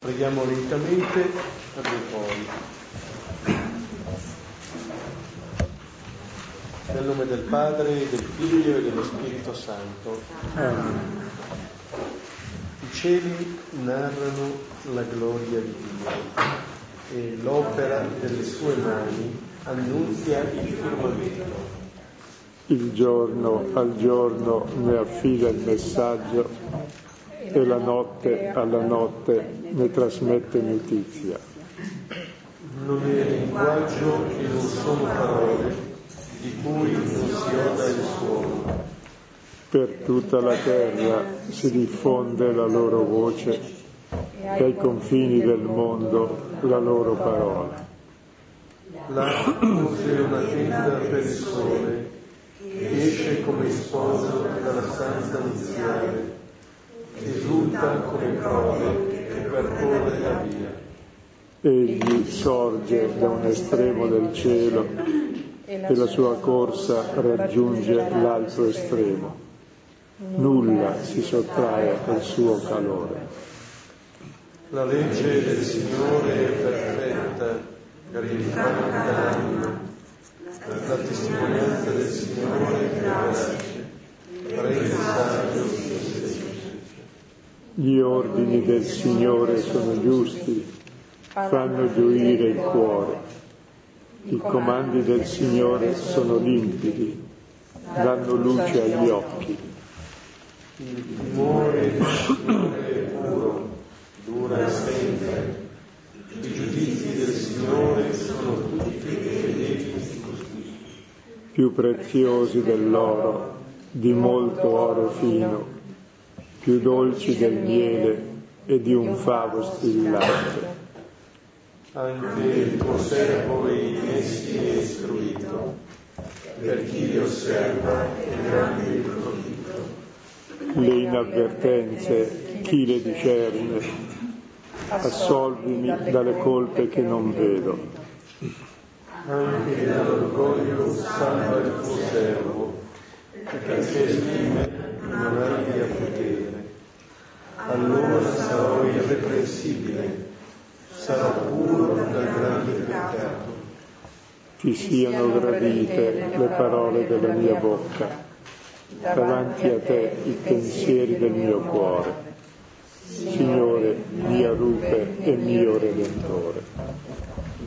Preghiamo lentamente e poi. Nel nome del Padre, del Figlio e dello Spirito Santo. Amen. I cieli narrano la gloria di Dio e l'opera delle sue mani annunzia il firmamento. Il giorno al giorno ne affida il messaggio e la notte alla notte ne trasmette notizia. Non è linguaggio e non sono parole di cui non si oda il suono. Per tutta la terra si diffonde la loro voce e ai confini del mondo la loro parola. Là pose una tenda per il sole, esce come sposo dalla stanza nuziale esulta come prove che percorre la via. Egli sorge da un estremo del cielo e la sua corsa raggiunge l'altro estremo. Nulla si sottrae al suo calore. La legge del Signore è perfetta, rinfranca l'anima. La testimonianza del Signore è verace, rende saggio gli ordini del Signore sono giusti, fanno gioire il cuore. I comandi del Signore sono limpidi, danno luce agli occhi. Il timore del Signore è puro, dura sempre. I giudizi del Signore sono tutti fedeli. Più preziosi dell'oro, di molto oro fino più dolci del miele e di un favo stillante. Anche il tuo servo in essi è istruito, per chi li osserva è grande il profitto. Le inavvertenze, chi le discerne? Assolvimi dalle colpe che non vedo. Anche dall'orgoglio salva il tuo servo, perché stime non hai a potere allora sarò irreprensibile, sarò puro dal grande peccato. Ti siano gradite le parole della mia bocca, davanti a te i pensieri del mio cuore. Signore, mia rupe e mio Redentore.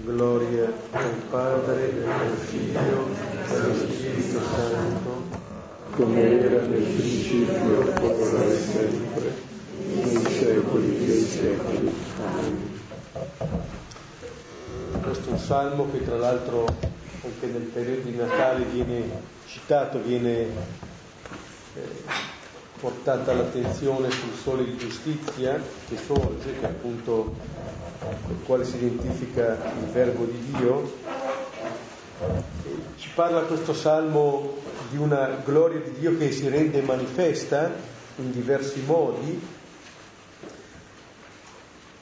Gloria al Padre, al Figlio e allo Spirito Santo, come era nel principio, ora e sempre nei secoli dei secoli. Questo è un salmo che tra l'altro anche nel periodo di Natale viene citato, viene eh, portata l'attenzione sul sole di giustizia che sorge, che appunto col quale si identifica il verbo di Dio. Ci parla questo salmo di una gloria di Dio che si rende manifesta in diversi modi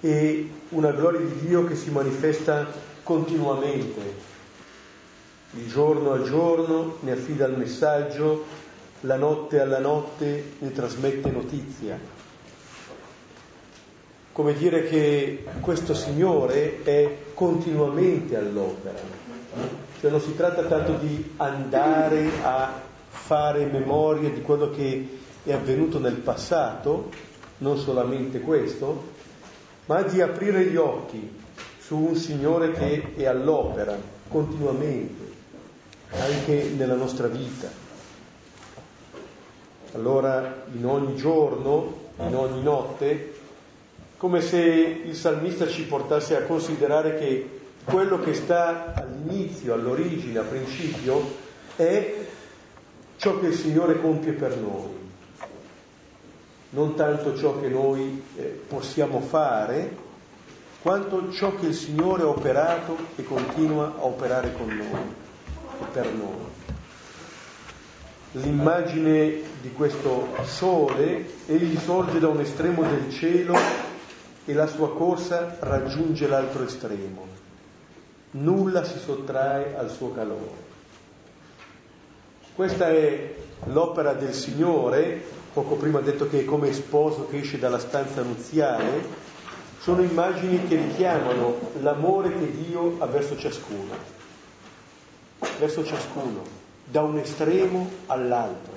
e una gloria di Dio che si manifesta continuamente, di giorno a giorno ne affida il messaggio, la notte alla notte ne trasmette notizia. Come dire che questo Signore è continuamente all'opera, cioè non si tratta tanto di andare a fare memoria di quello che è avvenuto nel passato, non solamente questo, ma di aprire gli occhi su un Signore che è all'opera continuamente, anche nella nostra vita. Allora, in ogni giorno, in ogni notte, come se il salmista ci portasse a considerare che quello che sta all'inizio, all'origine, a principio, è ciò che il Signore compie per noi non tanto ciò che noi eh, possiamo fare, quanto ciò che il Signore ha operato e continua a operare con noi e per noi. L'immagine di questo sole, egli sorge da un estremo del cielo e la sua corsa raggiunge l'altro estremo. Nulla si sottrae al suo calore. Questa è l'opera del Signore poco prima ha detto che è come sposo che esce dalla stanza nuziale, sono immagini che richiamano l'amore che Dio ha verso ciascuno, verso ciascuno, da un estremo all'altro.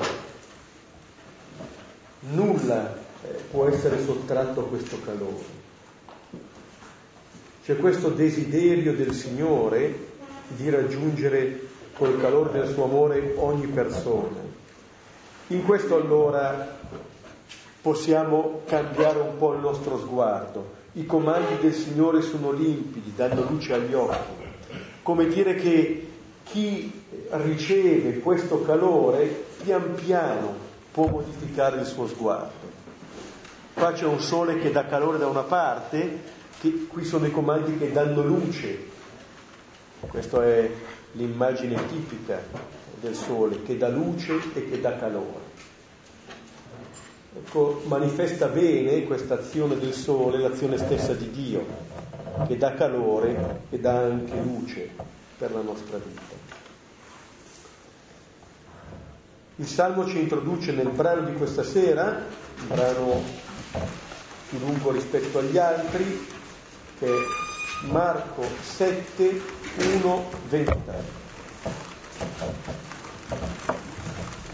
Nulla eh, può essere sottratto a questo calore. C'è questo desiderio del Signore di raggiungere col calore del suo amore ogni persona. In questo allora possiamo cambiare un po' il nostro sguardo. I comandi del Signore sono limpidi, danno luce agli occhi. Come dire che chi riceve questo calore pian piano può modificare il suo sguardo. Qua c'è un sole che dà calore da una parte, qui sono i comandi che danno luce. Questa è l'immagine tipica del sole, che dà luce e che dà calore. Ecco, manifesta bene questa azione del sole, l'azione stessa di Dio, che dà calore e dà anche luce per la nostra vita. Il Salmo ci introduce nel brano di questa sera, un brano più lungo rispetto agli altri, che è Marco 7, 1, 23.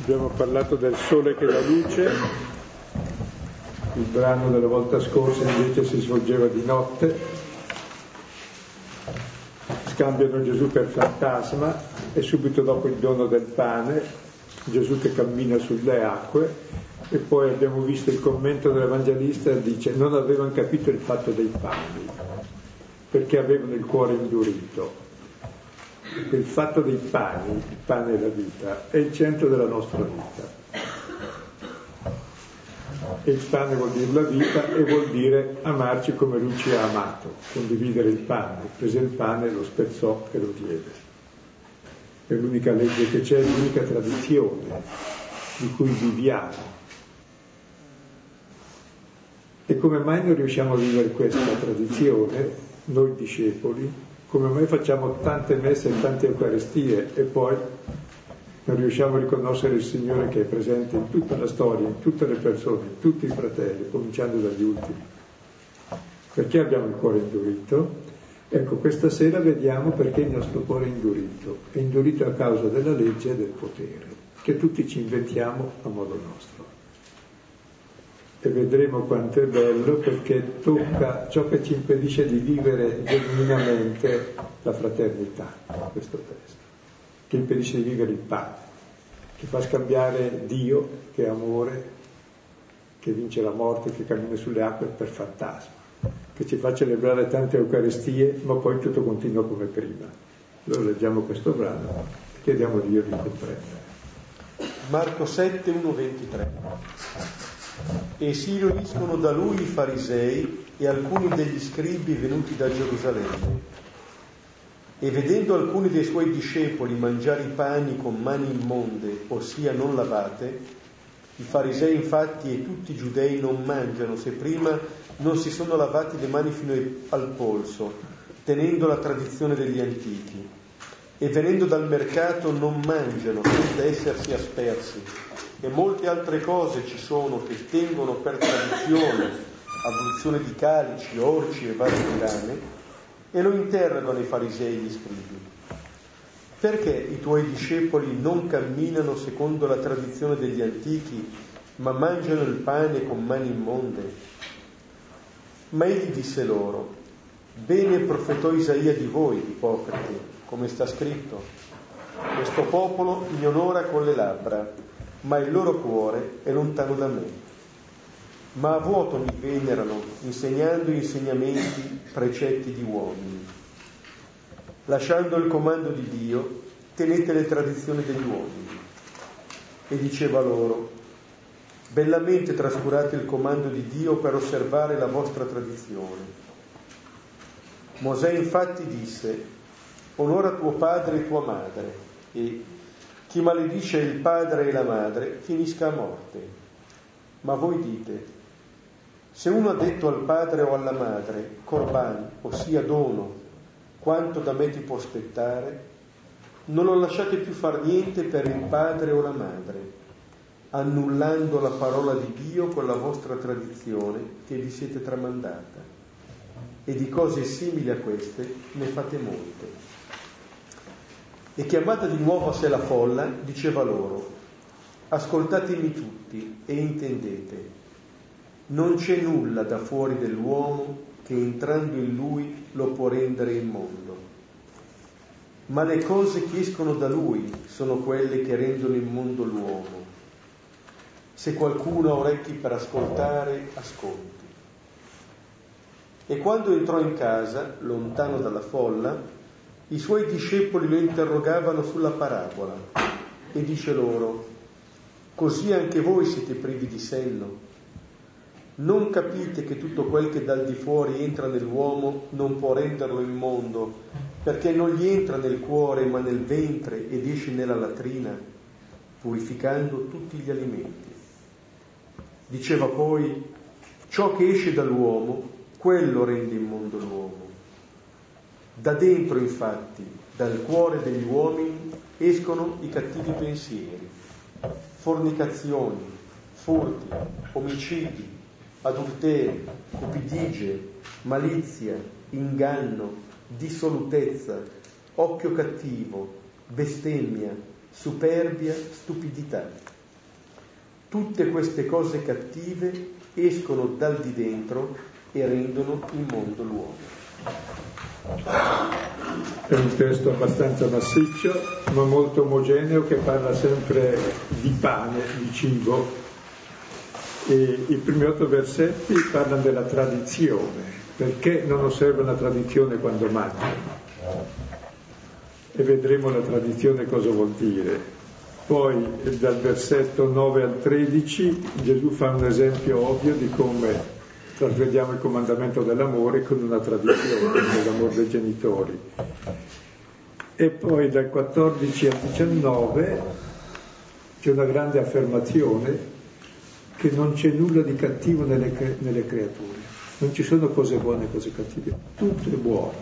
Abbiamo parlato del sole che dà luce, il brano della volta scorsa invece si svolgeva di notte, scambiano Gesù per fantasma e subito dopo il dono del pane Gesù che cammina sulle acque e poi abbiamo visto il commento dell'Evangelista dice non avevano capito il fatto dei pani perché avevano il cuore indurito. Il fatto dei pani, il pane è la vita, è il centro della nostra vita. E il pane vuol dire la vita e vuol dire amarci come lui ci ha amato, condividere il pane. Prese il pane, lo spezzò e lo diede è l'unica legge che c'è, l'unica tradizione di cui viviamo. E come mai non riusciamo a vivere questa tradizione, noi discepoli? Come mai facciamo tante messe e tante Eucaristie e poi non riusciamo a riconoscere il Signore che è presente in tutta la storia, in tutte le persone, in tutti i fratelli, cominciando dagli ultimi? Perché abbiamo il cuore indurito? Ecco, questa sera vediamo perché il nostro cuore è indurito. È indurito a causa della legge e del potere, che tutti ci inventiamo a modo nostro. E vedremo quanto è bello perché tocca ciò che ci impedisce di vivere genuinamente la fraternità, questo testo, che impedisce di vivere il pane, che fa scambiare Dio, che è amore, che vince la morte, che cammina sulle acque per fantasma che ci fa celebrare tante Eucaristie, ma poi tutto continua come prima. Allora leggiamo questo brano e chiediamo a Dio di comprendere. Marco 7, 1, 23. E si riuniscono da lui i farisei e alcuni degli scribi venuti da Gerusalemme. E vedendo alcuni dei suoi discepoli mangiare i pani con mani immonde, ossia non lavate, i farisei infatti e tutti i giudei non mangiano se prima non si sono lavati le mani fino al polso, tenendo la tradizione degli antichi. E venendo dal mercato non mangiano senza essersi aspersi. E molte altre cose ci sono che tengono per tradizione, abluzione di calici, orci e varie grane, e lo interrogano i farisei e gli scribi. Perché i tuoi discepoli non camminano secondo la tradizione degli antichi, ma mangiano il pane con mani immonde? Ma egli disse loro, bene profetò Isaia di voi, ipocriti, come sta scritto. Questo popolo mi onora con le labbra, ma il loro cuore è lontano da me. Ma a vuoto mi venerano, insegnando insegnamenti, precetti di uomini lasciando il comando di Dio, tenete le tradizioni degli uomini. E diceva loro, bellamente trascurate il comando di Dio per osservare la vostra tradizione. Mosè infatti disse, onora tuo padre e tua madre, e chi maledice il padre e la madre finisca a morte. Ma voi dite, se uno ha detto al padre o alla madre, corban, ossia dono, quanto da me ti può aspettare, non lo lasciate più far niente per il padre o la madre, annullando la parola di Dio con la vostra tradizione che vi siete tramandata. e di cose simili a queste ne fate molte. E chiamata di nuovo a sé la folla, diceva loro, ascoltatemi tutti e intendete, non c'è nulla da fuori dell'uomo che entrando in lui lo può rendere immondo, ma le cose che escono da lui sono quelle che rendono immondo l'uomo. Se qualcuno ha orecchi per ascoltare, ascolti. E quando entrò in casa, lontano dalla folla, i suoi discepoli lo interrogavano sulla parabola e dice loro, così anche voi siete privi di senno. Non capite che tutto quel che dal di fuori entra nell'uomo non può renderlo immondo, perché non gli entra nel cuore ma nel ventre ed esce nella latrina, purificando tutti gli alimenti. Diceva poi, ciò che esce dall'uomo quello rende immondo l'uomo. Da dentro, infatti, dal cuore degli uomini escono i cattivi pensieri, fornicazioni, furti, omicidi, adulteri, cupidigie, malizia, inganno, dissolutezza, occhio cattivo, bestemmia, superbia, stupidità. Tutte queste cose cattive escono dal di dentro e rendono immondo l'uomo. È un testo abbastanza massiccio, ma molto omogeneo, che parla sempre di pane, di cibo. E I primi otto versetti parlano della tradizione, perché non osserva la tradizione quando mangiano. E vedremo la tradizione cosa vuol dire. Poi dal versetto 9 al 13 Gesù fa un esempio ovvio di come trasgrediamo il comandamento dell'amore con una tradizione dell'amore dei genitori. E poi dal 14 al 19 c'è una grande affermazione che non c'è nulla di cattivo nelle, nelle creature, non ci sono cose buone e cose cattive, tutto è buono,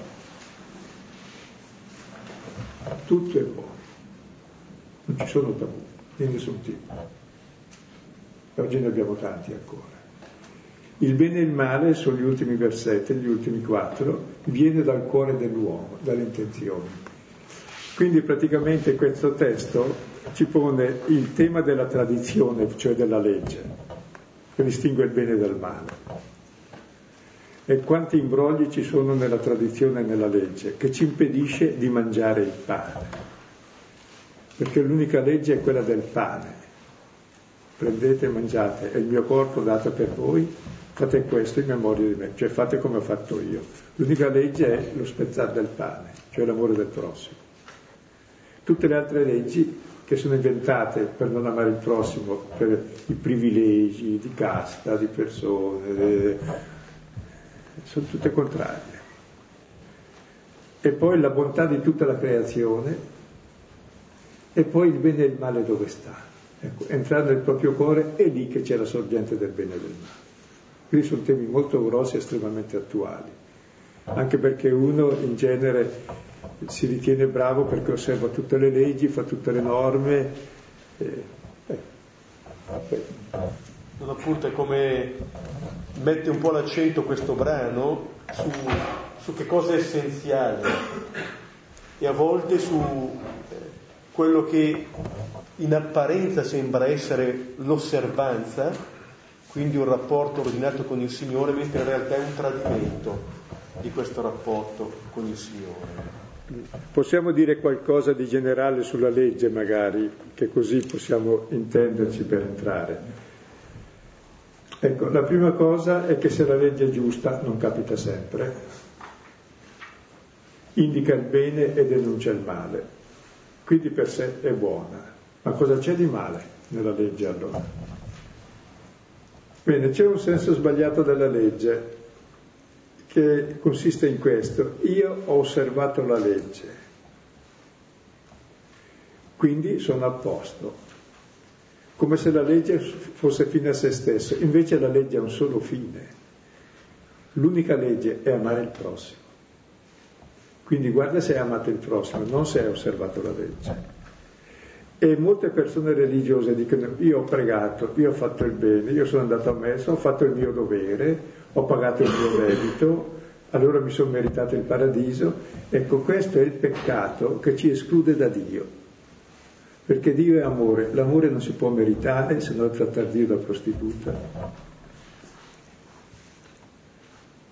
tutto è buono, non ci sono tabù di nessun tipo. Oggi ne abbiamo tanti ancora. Il bene e il male sono gli ultimi versetti, gli ultimi quattro, viene dal cuore dell'uomo, dalle intenzioni. Quindi praticamente questo testo ci pone il tema della tradizione, cioè della legge, che distingue il bene dal male. E quanti imbrogli ci sono nella tradizione e nella legge, che ci impedisce di mangiare il pane. Perché l'unica legge è quella del pane. Prendete e mangiate, è il mio corpo dato per voi, fate questo in memoria di me, cioè fate come ho fatto io. L'unica legge è lo spezzare del pane, cioè l'amore del prossimo. Tutte le altre leggi che sono inventate per non amare il prossimo, per i privilegi di casta, di persone, sono tutte contrarie. E poi la bontà di tutta la creazione e poi il bene e il male dove sta. Ecco, entrare nel proprio cuore è lì che c'è la sorgente del bene e del male. Quindi sono temi molto grossi e estremamente attuali, anche perché uno in genere si ritiene bravo perché osserva tutte le leggi, fa tutte le norme. Eh, eh. Non appunto è come mette un po' l'accento questo brano su, su che cosa è essenziale e a volte su eh, quello che in apparenza sembra essere l'osservanza, quindi un rapporto ordinato con il Signore, mentre in realtà è un tradimento di questo rapporto con il Signore. Possiamo dire qualcosa di generale sulla legge magari, che così possiamo intenderci per entrare. Ecco, la prima cosa è che se la legge è giusta, non capita sempre, indica il bene e denuncia il male, quindi per sé è buona. Ma cosa c'è di male nella legge allora? Bene, c'è un senso sbagliato della legge che consiste in questo. Io ho osservato la legge, quindi sono a posto, come se la legge fosse fine a se stesso. Invece la legge ha un solo fine. L'unica legge è amare il prossimo. Quindi guarda se hai amato il prossimo, non se hai osservato la legge. E molte persone religiose dicono io ho pregato, io ho fatto il bene, io sono andato a messa, ho fatto il mio dovere, ho pagato il mio debito, allora mi sono meritato il paradiso. Ecco, questo è il peccato che ci esclude da Dio. Perché Dio è amore, l'amore non si può meritare se non trattare Dio da prostituta.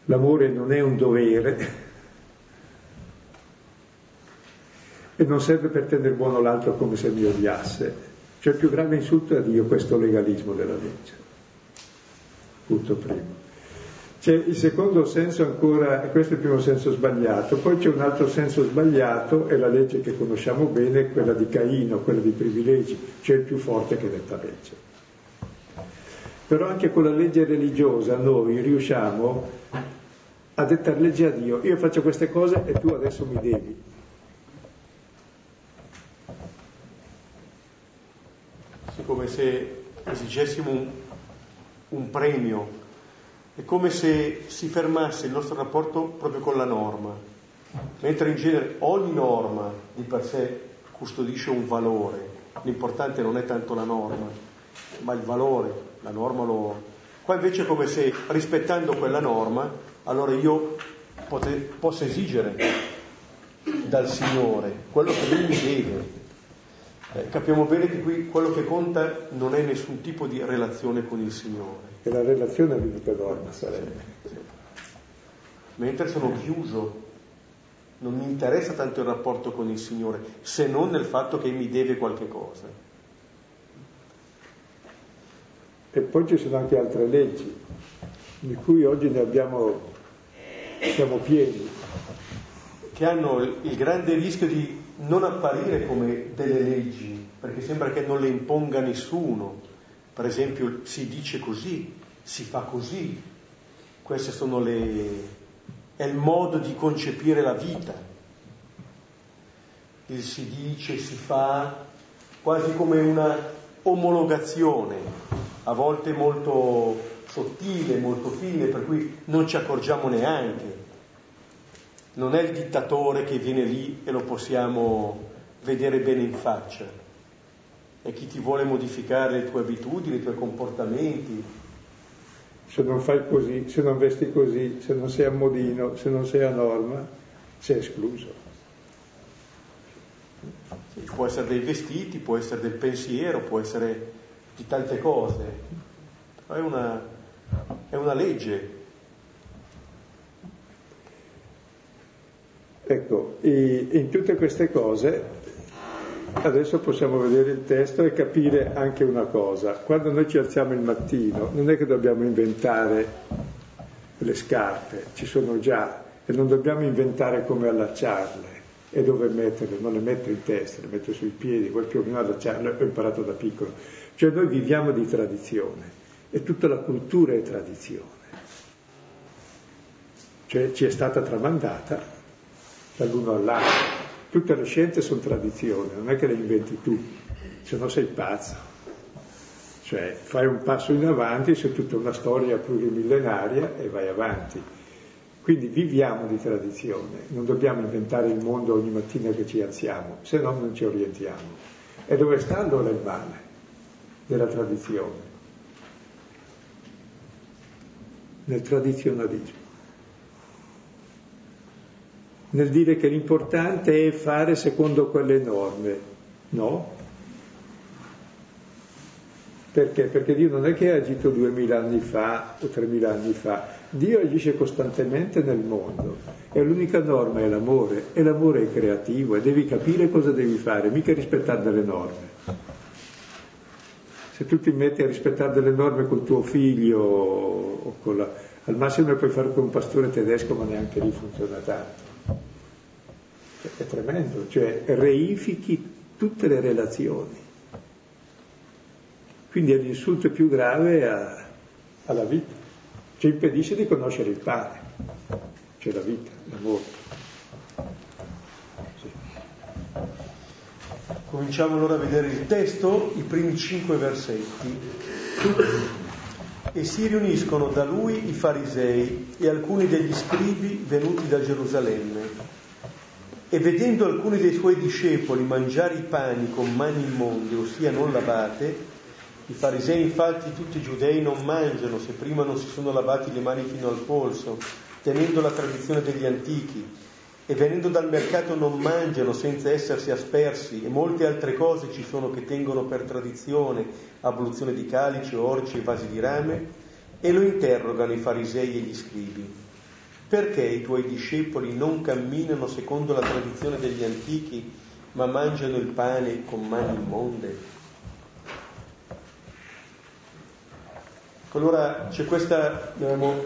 L'amore non è un dovere e non serve per tenere buono l'altro come se mi odiasse. Cioè il più grave insulto a Dio questo legalismo della legge. Punto primo. C'è il secondo senso ancora, e questo è il primo senso sbagliato, poi c'è un altro senso sbagliato, è la legge che conosciamo bene, quella di Caino, quella di privilegi, c'è il più forte che detta legge. Però anche con la legge religiosa noi riusciamo a dettare legge a Dio, io faccio queste cose e tu adesso mi devi. Come se esigessimo un, un premio, è come se si fermasse il nostro rapporto proprio con la norma, mentre in genere ogni norma di per sé custodisce un valore, l'importante non è tanto la norma, ma il valore, la norma lo... Qua invece è come se rispettando quella norma, allora io pote, possa esigere dal Signore quello che Lui mi deve, eh, capiamo bene che qui quello che conta non è nessun tipo di relazione con il Signore. E la relazione è l'unica norma sarebbe. Sì. Mentre sono chiuso, non mi interessa tanto il rapporto con il Signore, se non nel fatto che mi deve qualche cosa. E poi ci sono anche altre leggi, di cui oggi ne abbiamo, siamo pieni. Che hanno il grande rischio di non apparire come delle leggi, perché sembra che non le imponga nessuno. Per esempio si dice così, si fa così. Queste sono le... è il modo di concepire la vita. Il si dice, si fa, quasi come una omologazione, a volte molto sottile, molto fine, per cui non ci accorgiamo neanche non è il dittatore che viene lì e lo possiamo vedere bene in faccia, è chi ti vuole modificare le tue abitudini, i tuoi comportamenti. Se non fai così, se non vesti così, se non sei a modino, se non sei a norma, sei escluso. Sì, può essere dei vestiti, può essere del pensiero, può essere di tante cose, è una, è una legge Ecco, in tutte queste cose adesso possiamo vedere il testo e capire anche una cosa. Quando noi ci alziamo il mattino non è che dobbiamo inventare le scarpe, ci sono già e non dobbiamo inventare come allacciarle e dove metterle, non le metto in testa, le metto sui piedi, poi più o meno allacciarle ho imparato da piccolo. Cioè noi viviamo di tradizione e tutta la cultura è tradizione. Cioè ci è stata tramandata dall'uno all'altro. Tutte le scienze sono tradizioni, non è che le inventi tu, se no sei pazzo. Cioè fai un passo in avanti su tutta una storia plurimillenaria e vai avanti. Quindi viviamo di tradizione, non dobbiamo inventare il mondo ogni mattina che ci alziamo, se no non ci orientiamo. E dove sta allora il male della tradizione? Nel tradizionalismo nel dire che l'importante è fare secondo quelle norme. No. Perché? Perché Dio non è che ha agito duemila anni fa o tremila anni fa, Dio agisce costantemente nel mondo e l'unica norma è l'amore e l'amore è creativo e devi capire cosa devi fare, mica rispettare delle norme. Se tu ti metti a rispettare delle norme col tuo figlio o con la... al massimo lo puoi fare con un pastore tedesco ma neanche lì funziona tanto è tremendo, cioè reifichi tutte le relazioni. Quindi è l'insulto più grave a, alla vita, ci impedisce di conoscere il Padre, cioè la vita, l'amore. Sì. Cominciamo allora a vedere il testo, i primi cinque versetti. E si riuniscono da lui i farisei e alcuni degli scribi venuti da Gerusalemme e vedendo alcuni dei suoi discepoli mangiare i pani con mani immonde, ossia non lavate, i farisei infatti tutti i giudei non mangiano se prima non si sono lavati le mani fino al polso tenendo la tradizione degli antichi, e venendo dal mercato non mangiano senza essersi aspersi, e molte altre cose ci sono che tengono per tradizione, abluzione di calici, orci e vasi di rame, e lo interrogano i farisei e gli scribi. Perché i tuoi discepoli non camminano secondo la tradizione degli antichi, ma mangiano il pane con mani immonde? Allora c'è questa, abbiamo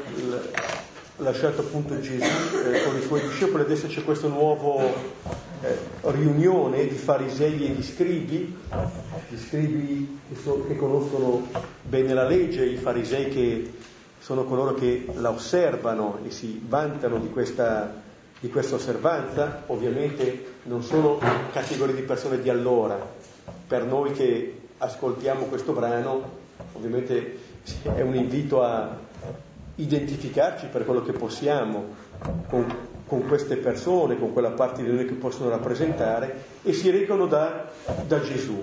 lasciato appunto Gesù eh, con i suoi discepoli, adesso c'è questa nuova eh, riunione di farisei e di scribi, gli scribi che, so, che, conoscono bene la legge, i farisei che sono coloro che la osservano e si vantano di questa, di questa osservanza, ovviamente non sono categorie di persone di allora, per noi che ascoltiamo questo brano ovviamente è un invito a identificarci per quello che possiamo con, con queste persone, con quella parte di noi che possono rappresentare e si recano da, da Gesù.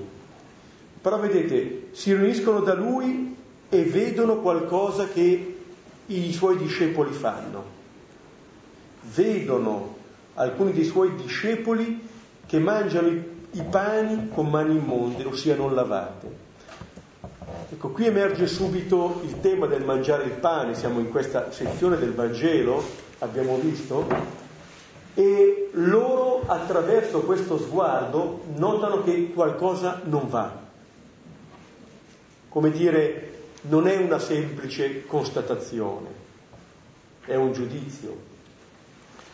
Però vedete, si riuniscono da lui e vedono qualcosa che i suoi discepoli fanno. Vedono alcuni dei suoi discepoli che mangiano i, i pani con mani immonde, ossia non lavate. Ecco, qui emerge subito il tema del mangiare il pane, siamo in questa sezione del Vangelo, abbiamo visto, e loro attraverso questo sguardo notano che qualcosa non va. Come dire, non è una semplice constatazione, è un giudizio.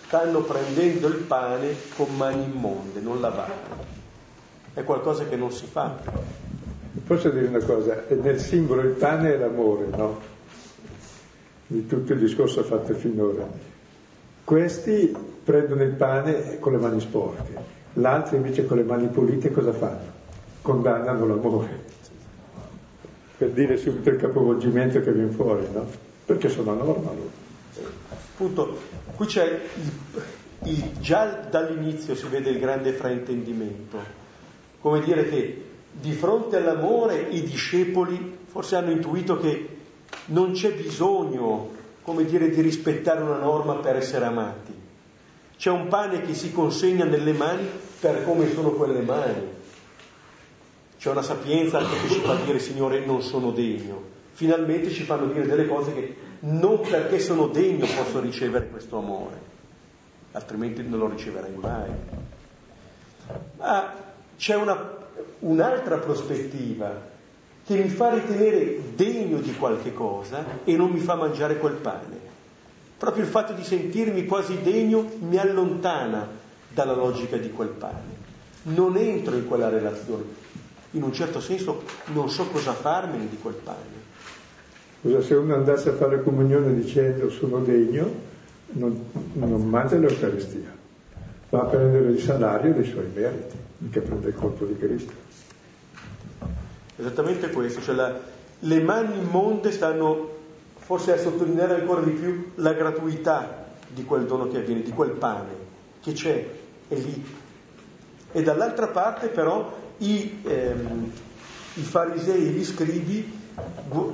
Stanno prendendo il pane con mani immonde, non lavate. È qualcosa che non si fa. Posso dire una cosa? Nel simbolo il pane è l'amore, no? Di tutto il discorso fatto finora. Questi prendono il pane con le mani sporche, l'altro invece con le mani pulite cosa fanno? Condannano l'amore. Per dire subito il capovolgimento che viene fuori, no? Perché sono a norma loro. Appunto, qui c'è il, il, già dall'inizio si vede il grande fraintendimento, come dire che di fronte all'amore i discepoli forse hanno intuito che non c'è bisogno, come dire, di rispettare una norma per essere amati. C'è un pane che si consegna nelle mani per come sono quelle mani. C'è una sapienza anche che ci fa dire, Signore, non sono degno. Finalmente ci fanno dire delle cose che non perché sono degno posso ricevere questo amore, altrimenti non lo riceverai mai. Ma c'è una un'altra prospettiva che mi fa ritenere degno di qualche cosa e non mi fa mangiare quel pane. Proprio il fatto di sentirmi quasi degno mi allontana dalla logica di quel pane. Non entro in quella relazione. In un certo senso non so cosa farmene di quel pane. Scusa, se uno andasse a fare comunione dicendo sono degno, non, non mangia l'Eucaristia, va a prendere il salario dei suoi meriti, mica prende il corpo di Cristo. Esattamente questo, cioè la, le mani immonde stanno forse a sottolineare ancora di più la gratuità di quel dono che avviene, di quel pane che c'è, è lì. E dall'altra parte però i, ehm, i farisei e gli scribi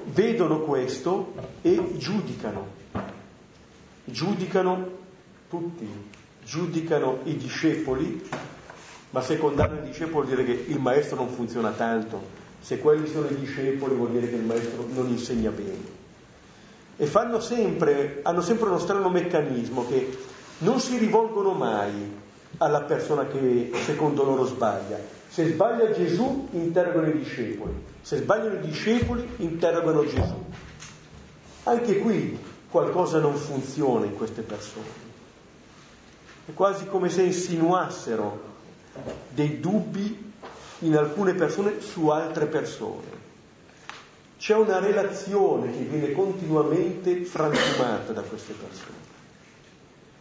vedono questo e giudicano, giudicano tutti, giudicano i discepoli, ma se condannano i discepoli vuol dire che il maestro non funziona tanto, se quelli sono i discepoli vuol dire che il maestro non insegna bene. E fanno sempre, hanno sempre uno strano meccanismo che non si rivolgono mai alla persona che secondo loro sbaglia. Se sbaglia Gesù, interrogano i discepoli. Se sbagliano i discepoli, interrogano Gesù. Anche qui qualcosa non funziona in queste persone. È quasi come se insinuassero dei dubbi in alcune persone su altre persone. C'è una relazione che viene continuamente frantumata da queste persone,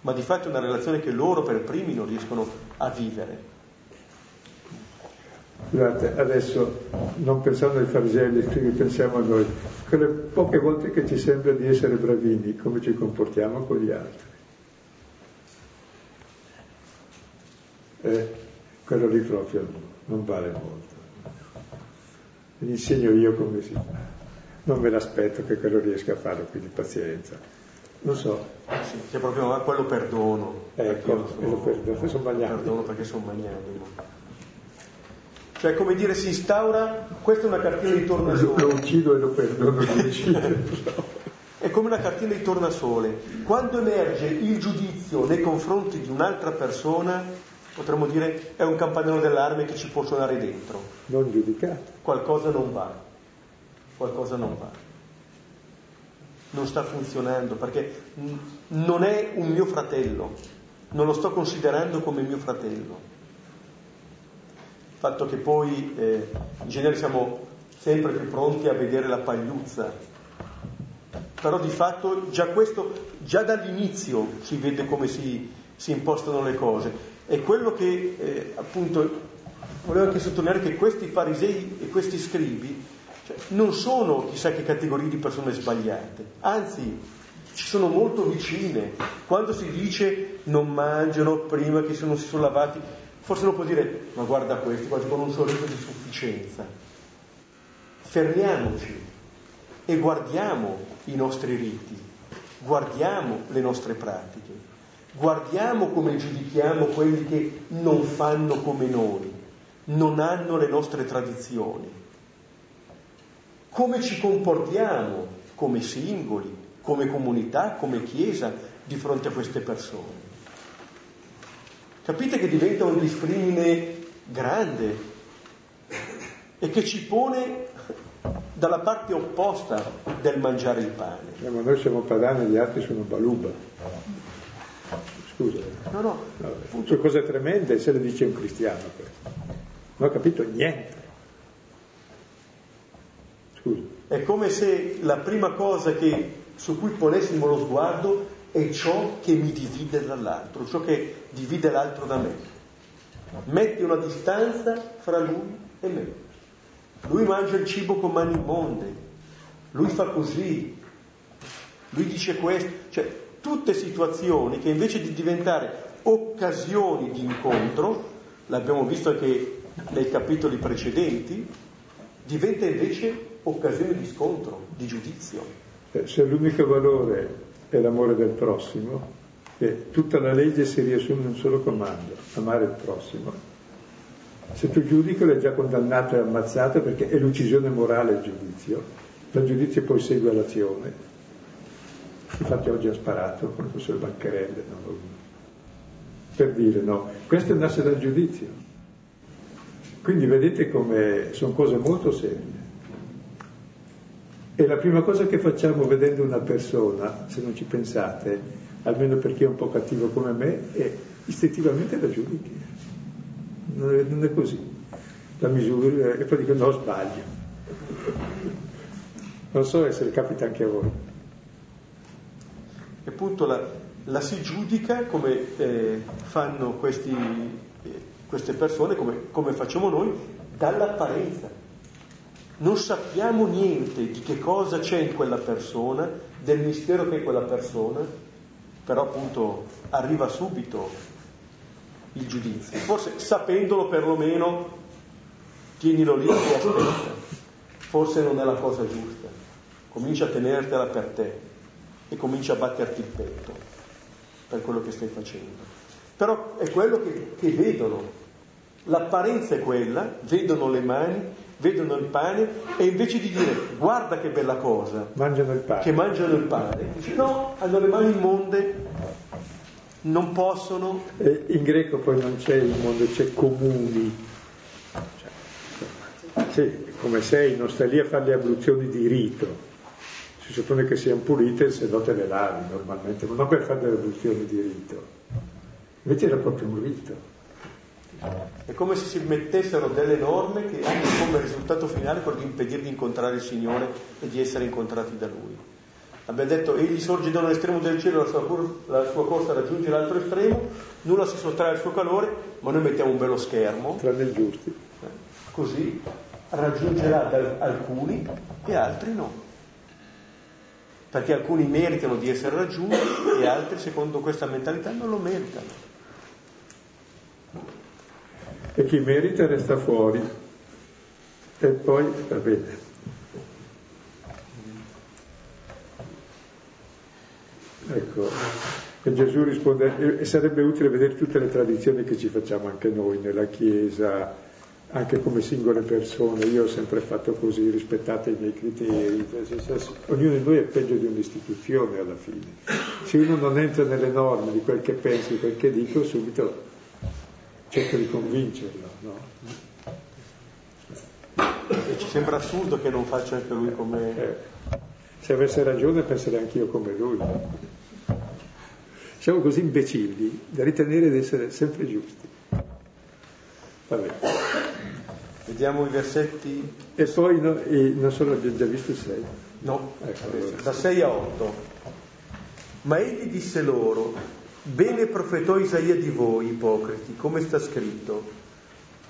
ma di fatto è una relazione che loro per primi non riescono a vivere. Scusate, adesso non pensando ai scrivi, pensiamo a noi. Quelle poche volte che ci sembra di essere bravini, come ci comportiamo con gli altri. Eh, quello lì proprio non vale molto. Vi insegno io come si fa. Non me l'aspetto che quello riesca a fare, quindi pazienza. Non so. Sì, che proprio quello perdono. Ecco, sono, lo perdono, sono magnanimo. Perdono perché sono magnanimo. Cioè, come dire, si instaura, questa è una cartina di tornasole. Lo uccido e lo perdono, È come una cartina di tornasole. Quando emerge il giudizio nei confronti di un'altra persona, potremmo dire è un campanello d'allarme che ci può suonare dentro. Non giudicate. Qualcosa non va. Qualcosa non va. Non sta funzionando perché non è un mio fratello. Non lo sto considerando come mio fratello. Il fatto che poi eh, in genere siamo sempre più pronti a vedere la pagliuzza però di fatto già questo, già dall'inizio si vede come si, si impostano le cose. E quello che eh, appunto volevo anche sottolineare che questi farisei e questi scribi cioè, non sono chissà che categorie di persone sbagliate, anzi ci sono molto vicine. Quando si dice non mangiano prima che non si sono lavati, forse uno può dire ma guarda questi, quasi con un sorriso di sufficienza. Fermiamoci e guardiamo i nostri riti, guardiamo le nostre pratiche, guardiamo come giudichiamo quelli che non fanno come noi, non hanno le nostre tradizioni, come ci comportiamo come singoli, come comunità, come Chiesa di fronte a queste persone. Capite che diventa un discrimine grande e che ci pone dalla parte opposta del mangiare il pane. Eh, ma noi siamo padani e gli altri sono baluba. Scusa. No, no. no sono cose tremende se le dice un cristiano questo. Non ho capito niente. Scusa. È come se la prima cosa che, su cui ponessimo lo sguardo è ciò che mi divide dall'altro, ciò che divide l'altro da me. Metti una distanza fra lui e me. Lui mangia il cibo con mani immonde, lui fa così, lui dice questo, cioè tutte situazioni che invece di diventare occasioni di incontro, l'abbiamo visto anche nei capitoli precedenti, diventa invece occasione di scontro, di giudizio. Eh, se l'unico valore è l'amore del prossimo, eh, tutta la legge si riassume in un solo comando, amare il prossimo. Se tu giudichi l'hai già condannato e ammazzato perché è l'uccisione morale il giudizio, dal giudizio poi segue l'azione. Infatti oggi ha sparato con il professor Bancarelle, no? per dire no, questo nasce dal giudizio. Quindi vedete come sono cose molto serie. E la prima cosa che facciamo vedendo una persona, se non ci pensate, almeno per chi è un po' cattivo come me, è istintivamente la giudichi non è, non è così. La misura e poi dico no, sbaglio. Non so se capita anche a voi. E appunto la, la si giudica come eh, fanno questi, eh, queste persone, come, come facciamo noi, dall'apparenza. Non sappiamo niente di che cosa c'è in quella persona, del mistero che è quella persona, però appunto arriva subito il giudizio. Forse sapendolo perlomeno, tienilo lì e aspetta. Forse non è la cosa giusta. Comincia a tenertela per te e comincia a batterti il petto per quello che stai facendo. Però è quello che, che vedono. L'apparenza è quella, vedono le mani, vedono il pane e invece di dire guarda che bella cosa, mangiano il pane. che mangiano il pane, dice no, hanno le mani immonde, non possono... E in greco poi non c'è il mondo, c'è comuni. Cioè, sì, come sei, non stai lì a fare le abluzioni di rito. Si suppone che siano pulite, se no te le lavi normalmente, ma non per fare le abluzioni di rito. Invece era proprio un rito. È come se si mettessero delle norme che hanno come risultato finale quello di impedire di incontrare il Signore e di essere incontrati da Lui. Abbiamo detto, egli sorge da un estremo del cielo, la sua, cur- la sua corsa raggiunge l'altro estremo, nulla si sottrae al suo calore, ma noi mettiamo un bello schermo. Tranne i giusti. Eh, così raggiungerà alcuni e altri no. Perché alcuni meritano di essere raggiunti e altri, secondo questa mentalità, non lo meritano. E chi merita resta fuori. E poi, va bene. Ecco, e Gesù risponde, e sarebbe utile vedere tutte le tradizioni che ci facciamo anche noi nella Chiesa, anche come singole persone. Io ho sempre fatto così, rispettate i miei criteri. Ognuno di noi è peggio di un'istituzione alla fine. Se uno non entra nelle norme di quel che penso, di quel che dico, subito cerco di convincerlo. No? E ci sembra assurdo che non faccia anche lui come... Eh, se avesse ragione penserei anch'io come lui. Siamo così imbecilli da ritenere di essere sempre giusti. Vabbè. Vediamo i versetti. E poi, no, e non solo abbiamo già visto sei. No, ecco, allora. da 6 a 8. Ma egli disse loro, bene profetò Isaia di voi, ipocriti, come sta scritto.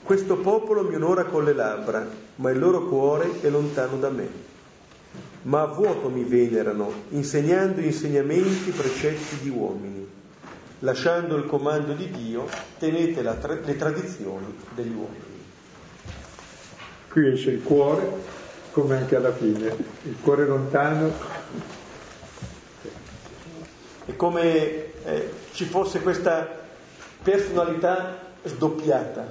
Questo popolo mi onora con le labbra, ma il loro cuore è lontano da me ma a vuoto mi venerano, insegnando insegnamenti, precetti di uomini. Lasciando il comando di Dio, tenete tra- le tradizioni degli uomini. Qui esce il cuore, come anche alla fine, il cuore lontano. È come eh, ci fosse questa personalità sdoppiata.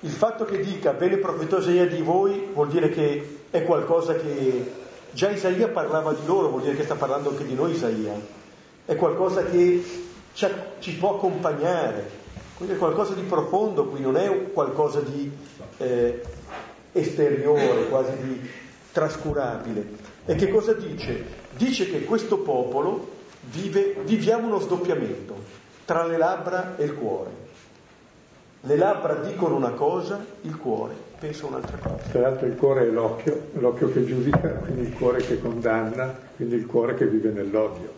Il fatto che dica bene profetosa di voi vuol dire che è qualcosa che Già Isaia parlava di loro, vuol dire che sta parlando anche di noi Isaia. È qualcosa che ci può accompagnare, quindi è qualcosa di profondo qui, non è qualcosa di eh, esteriore, quasi di trascurabile. E che cosa dice? Dice che questo popolo vive, viviamo uno sdoppiamento tra le labbra e il cuore. Le labbra dicono una cosa, il cuore pensa un'altra cosa. Tra l'altro il cuore è l'occhio, l'occhio che giudica, quindi il cuore che condanna, quindi il cuore che vive nell'odio.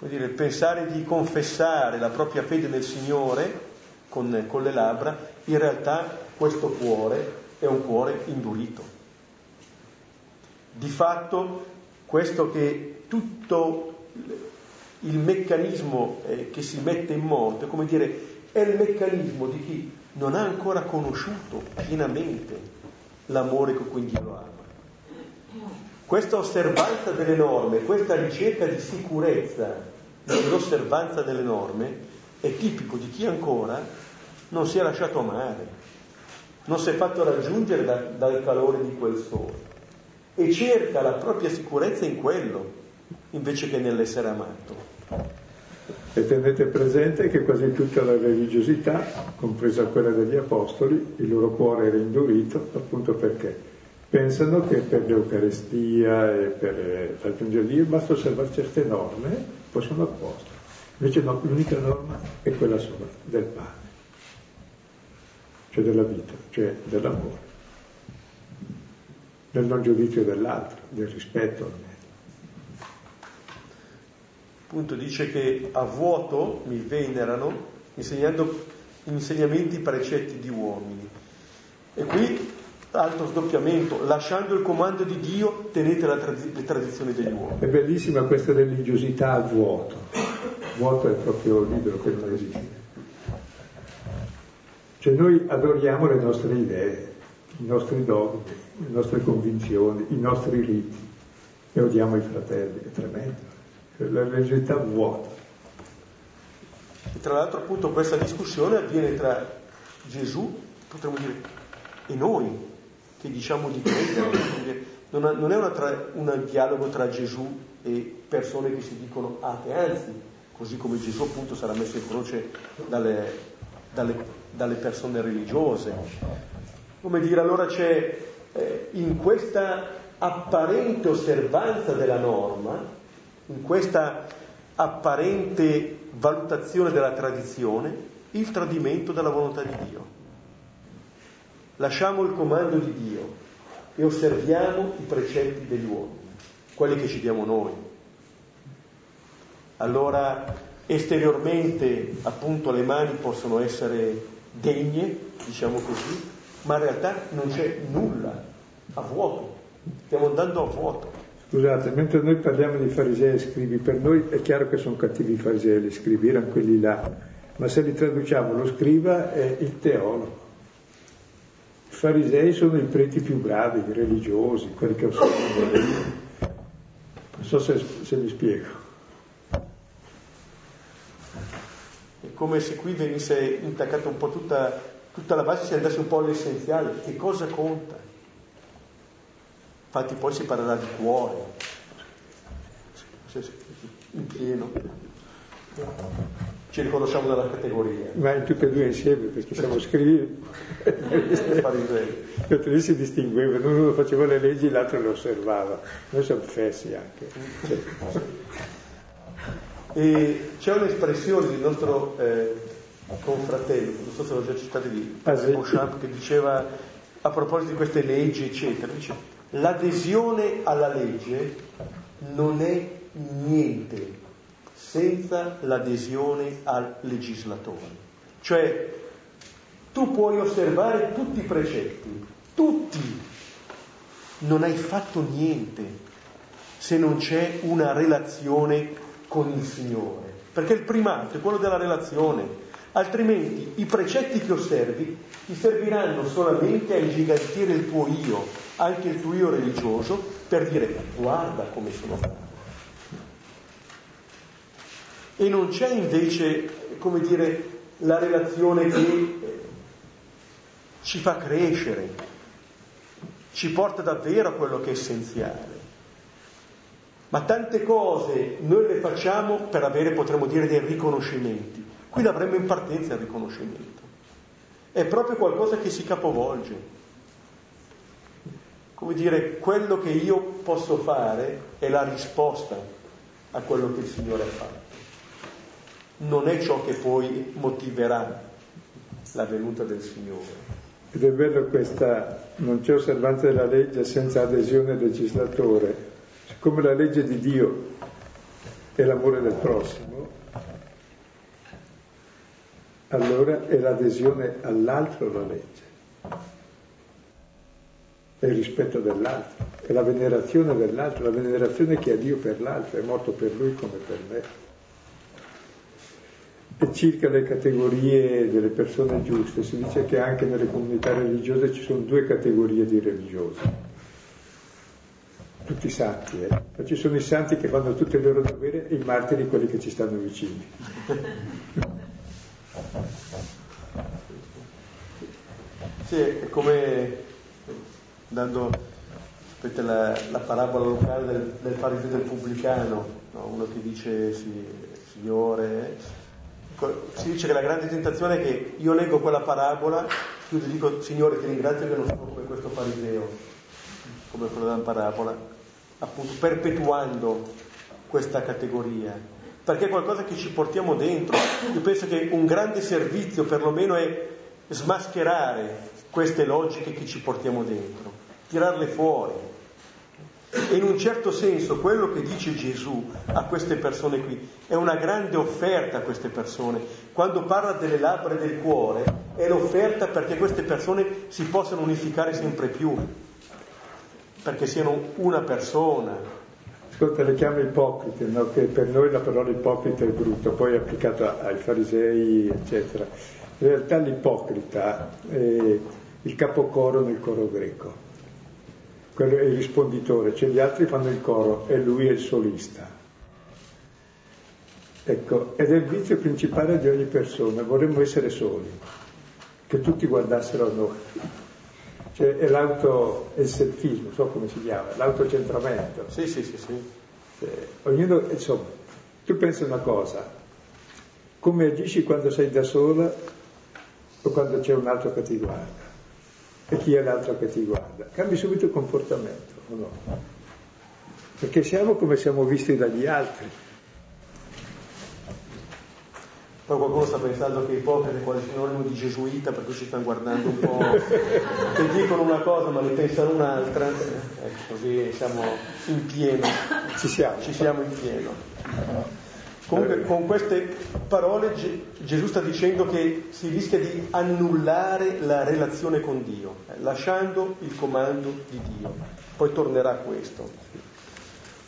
Vuol dire, pensare di confessare la propria fede nel Signore con, con le labbra, in realtà questo cuore è un cuore indurito. Di fatto questo che tutto il meccanismo eh, che si mette in moto, come dire, è il meccanismo di chi non ha ancora conosciuto pienamente l'amore con cui Dio lo ama. Questa osservanza delle norme, questa ricerca di sicurezza nell'osservanza delle norme è tipico di chi ancora non si è lasciato amare, non si è fatto raggiungere da, dal calore di quel sole e cerca la propria sicurezza in quello invece che nell'essere amato. E tenete presente che quasi tutta la religiosità, compresa quella degli apostoli, il loro cuore era indurito appunto perché pensano che per l'Eucarestia e per raggiungere Dio basta osservare certe norme, poi sono a posto. Invece no, l'unica norma è quella sola, del pane, cioè della vita, cioè dell'amore, del non giudizio dell'altro, del rispetto appunto dice che a vuoto mi venerano insegnando insegnamenti precetti di uomini. E qui altro sdoppiamento, lasciando il comando di Dio tenete trad- le tradizioni degli uomini. È bellissima questa religiosità a vuoto, vuoto è proprio libero che non esiste. Cioè noi adoriamo le nostre idee, i nostri dogmi, le nostre convinzioni, i nostri riti e odiamo i fratelli, è tremendo la religiosità vuota. E tra l'altro appunto questa discussione avviene tra Gesù, potremmo dire, e noi, che diciamo di credere. Non, non è una un dialogo tra Gesù e persone che si dicono atee, anzi, così come Gesù appunto sarà messo in croce dalle, dalle, dalle persone religiose. Come dire, allora c'è eh, in questa apparente osservanza della norma, in questa apparente valutazione della tradizione il tradimento della volontà di Dio. Lasciamo il comando di Dio e osserviamo i precetti degli uomini, quelli che ci diamo noi. Allora esteriormente appunto le mani possono essere degne, diciamo così, ma in realtà non c'è nulla, a vuoto, stiamo andando a vuoto. Scusate, mentre noi parliamo di farisei e scrivi, per noi è chiaro che sono cattivi i farisei e gli scrivi, erano quelli là, ma se li traduciamo lo scriva è il teologo. I farisei sono i preti più bravi, i religiosi, quelli che osservano. Non so se, se mi spiego. È come se qui venisse intaccata un po' tutta, tutta la base, si andasse un po' all'essenziale, che cosa conta? Infatti poi si parlerà di cuore, in pieno. Ci riconosciamo dalla categoria. Ma in tutte e due insieme, perché siamo scrivi. Lì si distinguevano, uno faceva le leggi, l'altro le osservava. Noi siamo fessi anche. E c'è un'espressione del nostro eh, confratello, non so se l'ho già citato di ah, Beauchamp, che diceva a proposito di queste leggi, eccetera, dice l'adesione alla legge non è niente senza l'adesione al legislatore. Cioè, tu puoi osservare tutti i precetti, tutti, non hai fatto niente se non c'è una relazione con il Signore, perché il primato è quello della relazione, altrimenti i precetti che osservi ti serviranno solamente a ingigantire il tuo io, anche il tuo io religioso, per dire guarda come sono fatto. E non c'è invece, come dire, la relazione che ci fa crescere, ci porta davvero a quello che è essenziale. Ma tante cose noi le facciamo per avere, potremmo dire, dei riconoscimenti. Qui l'avremmo in partenza il riconoscimento. È proprio qualcosa che si capovolge. Come dire, quello che io posso fare è la risposta a quello che il Signore ha fatto. Non è ciò che poi motiverà la venuta del Signore. Ed è bello questa, non c'è osservanza della legge senza adesione del legislatore, come la legge di Dio è l'amore del prossimo, allora è l'adesione all'altro la legge, è il rispetto dell'altro, è la venerazione dell'altro, la venerazione che ha Dio per l'altro, è morto per lui come per me. E circa le categorie delle persone giuste, si dice che anche nelle comunità religiose ci sono due categorie di religiosi tutti santi, eh? ma ci sono i santi che fanno tutte le loro dovere e i martiri quelli che ci stanno vicini. Sì, come dando la, la, parabola locale del, del fariseo del pubblicano, no? uno che dice sì, Signore, si dice che la grande tentazione è che io leggo quella parabola, io ti dico Signore ti ringrazio che non sono come questo fariseo, come quello della parabola, appunto perpetuando questa categoria, perché è qualcosa che ci portiamo dentro. Io penso che un grande servizio perlomeno è smascherare queste logiche che ci portiamo dentro, tirarle fuori. E in un certo senso quello che dice Gesù a queste persone qui è una grande offerta a queste persone. Quando parla delle labbra e del cuore è l'offerta perché queste persone si possano unificare sempre più, perché siano una persona. Ascolta, le chiama ipocrite, no? che per noi la parola ipocrita è brutta, poi è applicata ai farisei, eccetera. In realtà l'ipocrita è il capocoro nel coro greco, quello è il risponditore, cioè gli altri fanno il coro e lui è il solista. Ecco, ed è il vizio principale di ogni persona, vorremmo essere soli, che tutti guardassero a noi cioè è l'auto, è il selfismo, so come si chiama, l'autocentramento. Sì, sì, sì, sì. Cioè, ognuno, insomma, tu pensi una cosa, come agisci quando sei da sola o quando c'è un altro che ti guarda? E chi è l'altro che ti guarda? Cambi subito il comportamento, o no? Perché siamo come siamo visti dagli altri. Poi qualcuno sta pensando che ipocrita è quasi sinonimo di gesuita, per cui ci stanno guardando un po', che dicono una cosa ma ne pensano un'altra, ecco, così siamo in pieno. Ci siamo. Ci siamo in pieno. Comunque con queste parole Gesù sta dicendo che si rischia di annullare la relazione con Dio, eh, lasciando il comando di Dio. Poi tornerà a questo.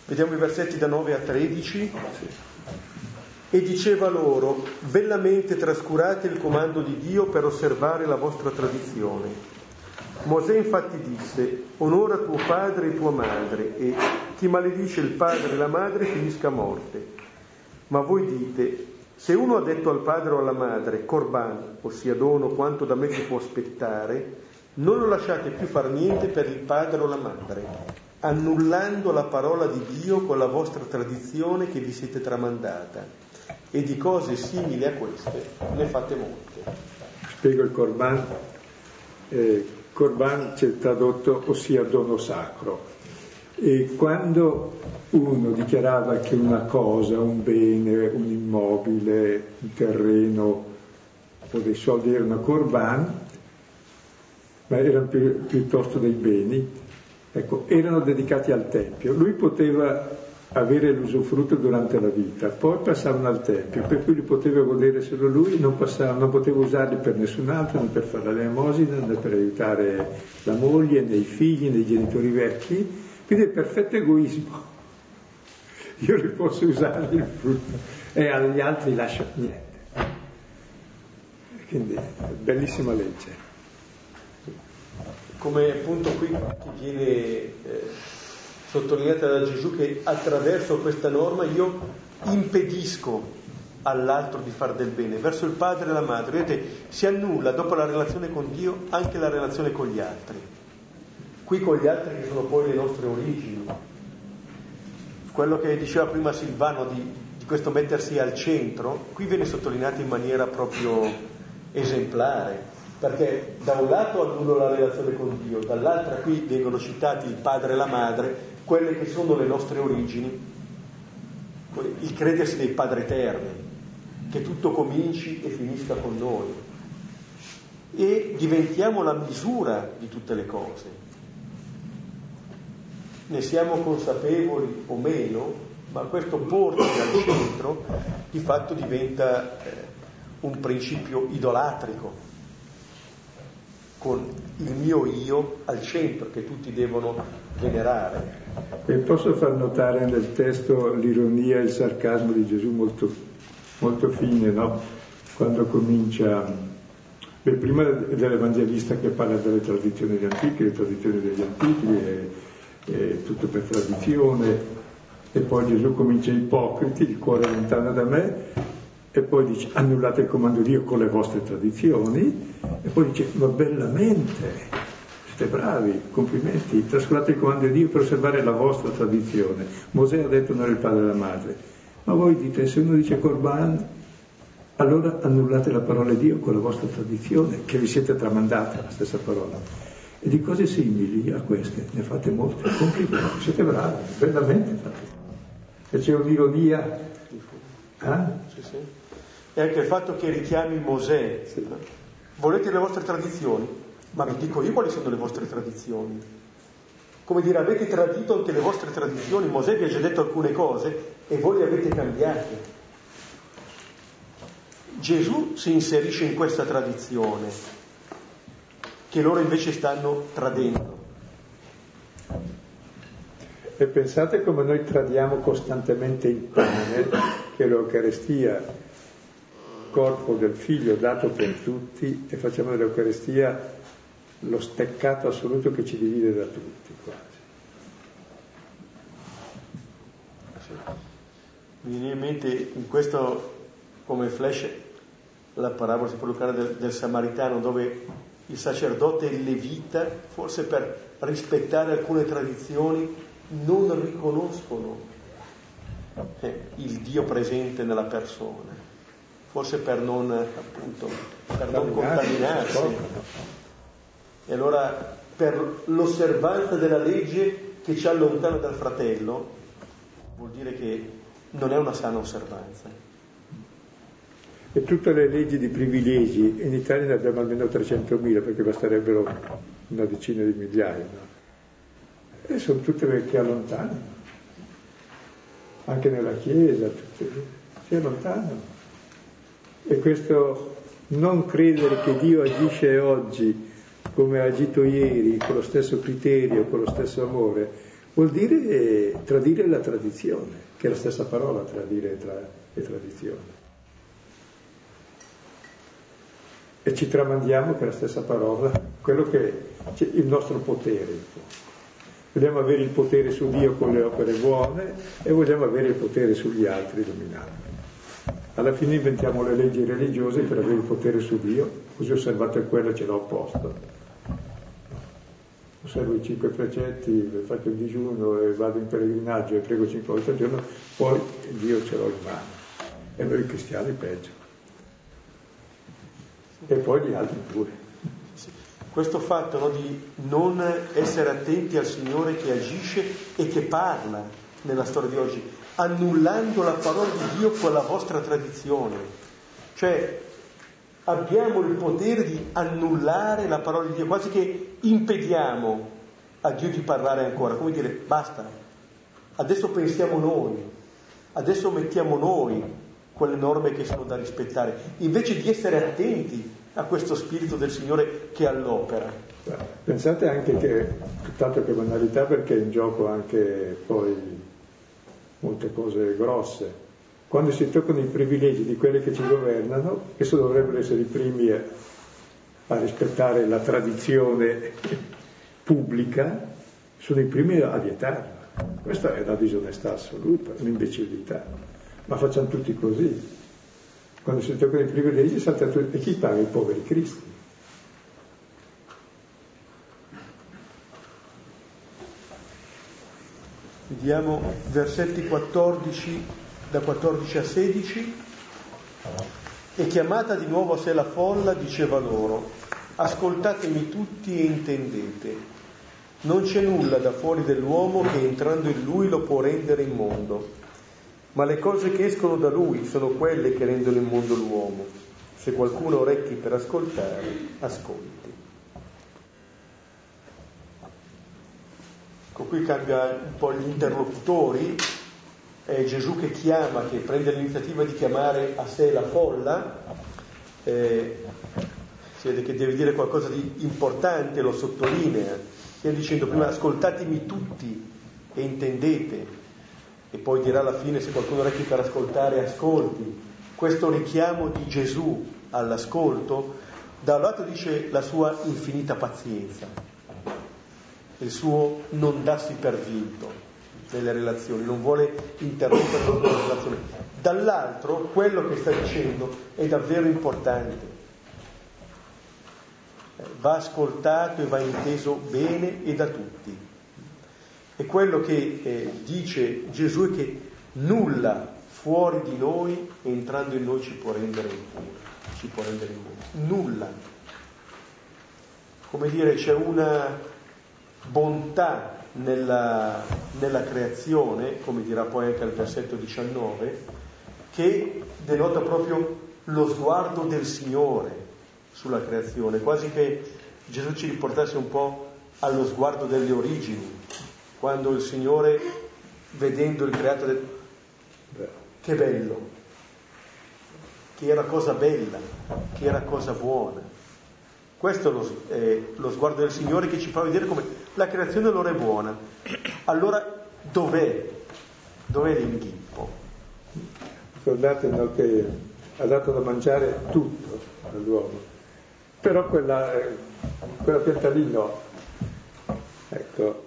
Vediamo i versetti da 9 a 13 e diceva loro, bellamente trascurate il comando di Dio per osservare la vostra tradizione. Mosè infatti disse, onora tuo padre e tua madre e chi maledice il padre e la madre finisca a morte. Ma voi dite, Se uno ha detto al padre o alla madre, Corban, ossia dono quanto da me si può aspettare, non lo lasciate più far niente per il padre o la madre, annullando la parola di Dio con la vostra tradizione che vi siete tramandata. E di cose simili a queste ne fate molte. Spiego il Corban. Eh, Corban c'è tradotto, ossia dono sacro. E quando uno dichiarava che una cosa, un bene, un immobile, un terreno o dei soldi erano corban, ma erano più, piuttosto dei beni, ecco, erano dedicati al Tempio. Lui poteva avere l'usufrutto durante la vita, poi passavano al Tempio, per cui li poteva godere solo lui, non, passava, non poteva usarli per nessun altro, né per fare l'elemosina, né per aiutare la moglie, né i figli, né i genitori vecchi, quindi è perfetto egoismo. Io li posso usare il frutto e agli altri lascio niente. Quindi, bellissima legge come appunto qui viene eh, sottolineata da Gesù che attraverso questa norma io impedisco all'altro di fare del bene, verso il padre e la madre. Vedete, si annulla dopo la relazione con Dio anche la relazione con gli altri. Qui con gli altri che sono poi le nostre origini. Quello che diceva prima Silvano di, di questo mettersi al centro, qui viene sottolineato in maniera proprio esemplare perché da un lato annullo la relazione con Dio, dall'altra qui vengono citati il padre e la madre, quelle che sono le nostre origini, il credersi dei padri eterni, che tutto cominci e finisca con noi e diventiamo la misura di tutte le cose. Ne siamo consapevoli o meno, ma questo porci al centro di fatto diventa eh, un principio idolatrico con il mio io al centro che tutti devono venerare. E posso far notare nel testo l'ironia e il sarcasmo di Gesù molto, molto fine, no? Quando comincia, beh, prima dell'Evangelista che parla delle tradizioni antiche, le tradizioni degli antichi, è, è tutto per tradizione, e poi Gesù comincia ipocriti, il cuore lontano da me, e poi dice annullate il comando di Dio con le vostre tradizioni, e poi dice ma bellamente, siete bravi, complimenti, trascurate il comando di Dio per osservare la vostra tradizione. Mosè ha detto non è il padre e la madre, ma voi dite se uno dice Corban, allora annullate la parola di Dio con la vostra tradizione, che vi siete tramandate la stessa parola. E di cose simili a queste ne fate molte, complimenti, siete bravi, bellamente fate. E c'è un'ironia. Eh? Sì, sì e anche il fatto che richiami Mosè. Sì. Volete le vostre tradizioni? Ma vi dico io quali sono le vostre tradizioni. Come dire, avete tradito anche le vostre tradizioni, Mosè vi ha già detto alcune cose e voi le avete cambiate. Gesù si inserisce in questa tradizione che loro invece stanno tradendo. E pensate come noi tradiamo costantemente il pane, che l'Eucarestia corpo del figlio dato per tutti e facciamo dell'Eucaristia lo steccato assoluto che ci divide da tutti quasi. Mi viene in mente in questo come flash la parabola si può del, del Samaritano dove il sacerdote e il levita, forse per rispettare alcune tradizioni, non riconoscono eh, il Dio presente nella persona forse per non, appunto, per non contaminarsi. E allora per l'osservanza della legge che ci allontana dal fratello, vuol dire che non è una sana osservanza. E tutte le leggi di privilegi, in Italia ne abbiamo almeno 300.000 perché basterebbero una decina di migliaia, no? E sono tutte che allontanano, anche nella Chiesa, tutte, si allontanano. E questo non credere che Dio agisce oggi come ha agito ieri, con lo stesso criterio, con lo stesso amore, vuol dire tradire la tradizione, che è la stessa parola tradire tra le tradizioni. E ci tramandiamo è la stessa parola, quello che è il nostro potere. Vogliamo avere il potere su Dio con le opere buone e vogliamo avere il potere sugli altri dominando. Alla fine inventiamo le leggi religiose per avere il potere su Dio, così osservate quello e ce l'ho a posto. Osservo i cinque precetti, faccio il digiuno e vado in pellegrinaggio e prego cinque volte al giorno, poi Dio ce l'ho in mano. E noi cristiani peggio. E poi gli altri pure. Questo fatto no, di non essere attenti al Signore che agisce e che parla nella storia di oggi, annullando la parola di Dio con la vostra tradizione. Cioè abbiamo il potere di annullare la parola di Dio, quasi che impediamo a Dio di parlare ancora, come dire basta, adesso pensiamo noi, adesso mettiamo noi quelle norme che sono da rispettare, invece di essere attenti a questo spirito del Signore che all'opera. Pensate anche che, tanto che banalità, perché è in gioco anche poi molte cose grosse. Quando si toccano i privilegi di quelli che ci governano, esso dovrebbero essere i primi a, a rispettare la tradizione pubblica, sono i primi a vietarla. Questa è una disonestà assoluta, un'imbecillità. Ma facciamo tutti così. Quando si toccano i privilegi salta tutti. E chi paga i poveri cristi? Vediamo versetti 14, da 14 a 16. E chiamata di nuovo a sé la folla, diceva loro, ascoltatemi tutti e intendete. Non c'è nulla da fuori dell'uomo che entrando in lui lo può rendere immondo ma le cose che escono da lui sono quelle che rendono il mondo l'uomo. Se qualcuno ha orecchi per ascoltare, ascolti. Ecco, qui cambia un po' gli interlocutori, è Gesù che chiama, che prende l'iniziativa di chiamare a sé la folla, eh, si vede che deve dire qualcosa di importante, lo sottolinea, stia dicendo prima ascoltatemi tutti e intendete, e poi dirà alla fine se qualcuno orecchi per ascoltare, ascolti. Questo richiamo di Gesù all'ascolto, da un lato dice la sua infinita pazienza, il suo non darsi per vinto nelle relazioni, non vuole interrompere le relazioni. Dall'altro quello che sta dicendo è davvero importante. Va ascoltato e va inteso bene e da tutti. E quello che eh, dice Gesù è che nulla fuori di noi, entrando in noi, ci può rendere impuro, ci può rendere impuro. Nulla. Come dire, c'è una bontà nella, nella creazione, come dirà poi anche al versetto 19, che denota proprio lo sguardo del Signore sulla creazione, quasi che Gesù ci riportasse un po' allo sguardo delle origini, quando il Signore, vedendo il creato, del... che bello, che era cosa bella, che era cosa buona. Questo è lo, è lo sguardo del Signore che ci fa vedere come la creazione allora è buona. Allora dov'è? Dov'è l'inghippo? Ricordate no, che ha dato da mangiare tutto all'uomo, però quella, eh, quella pianta lì no. Ecco,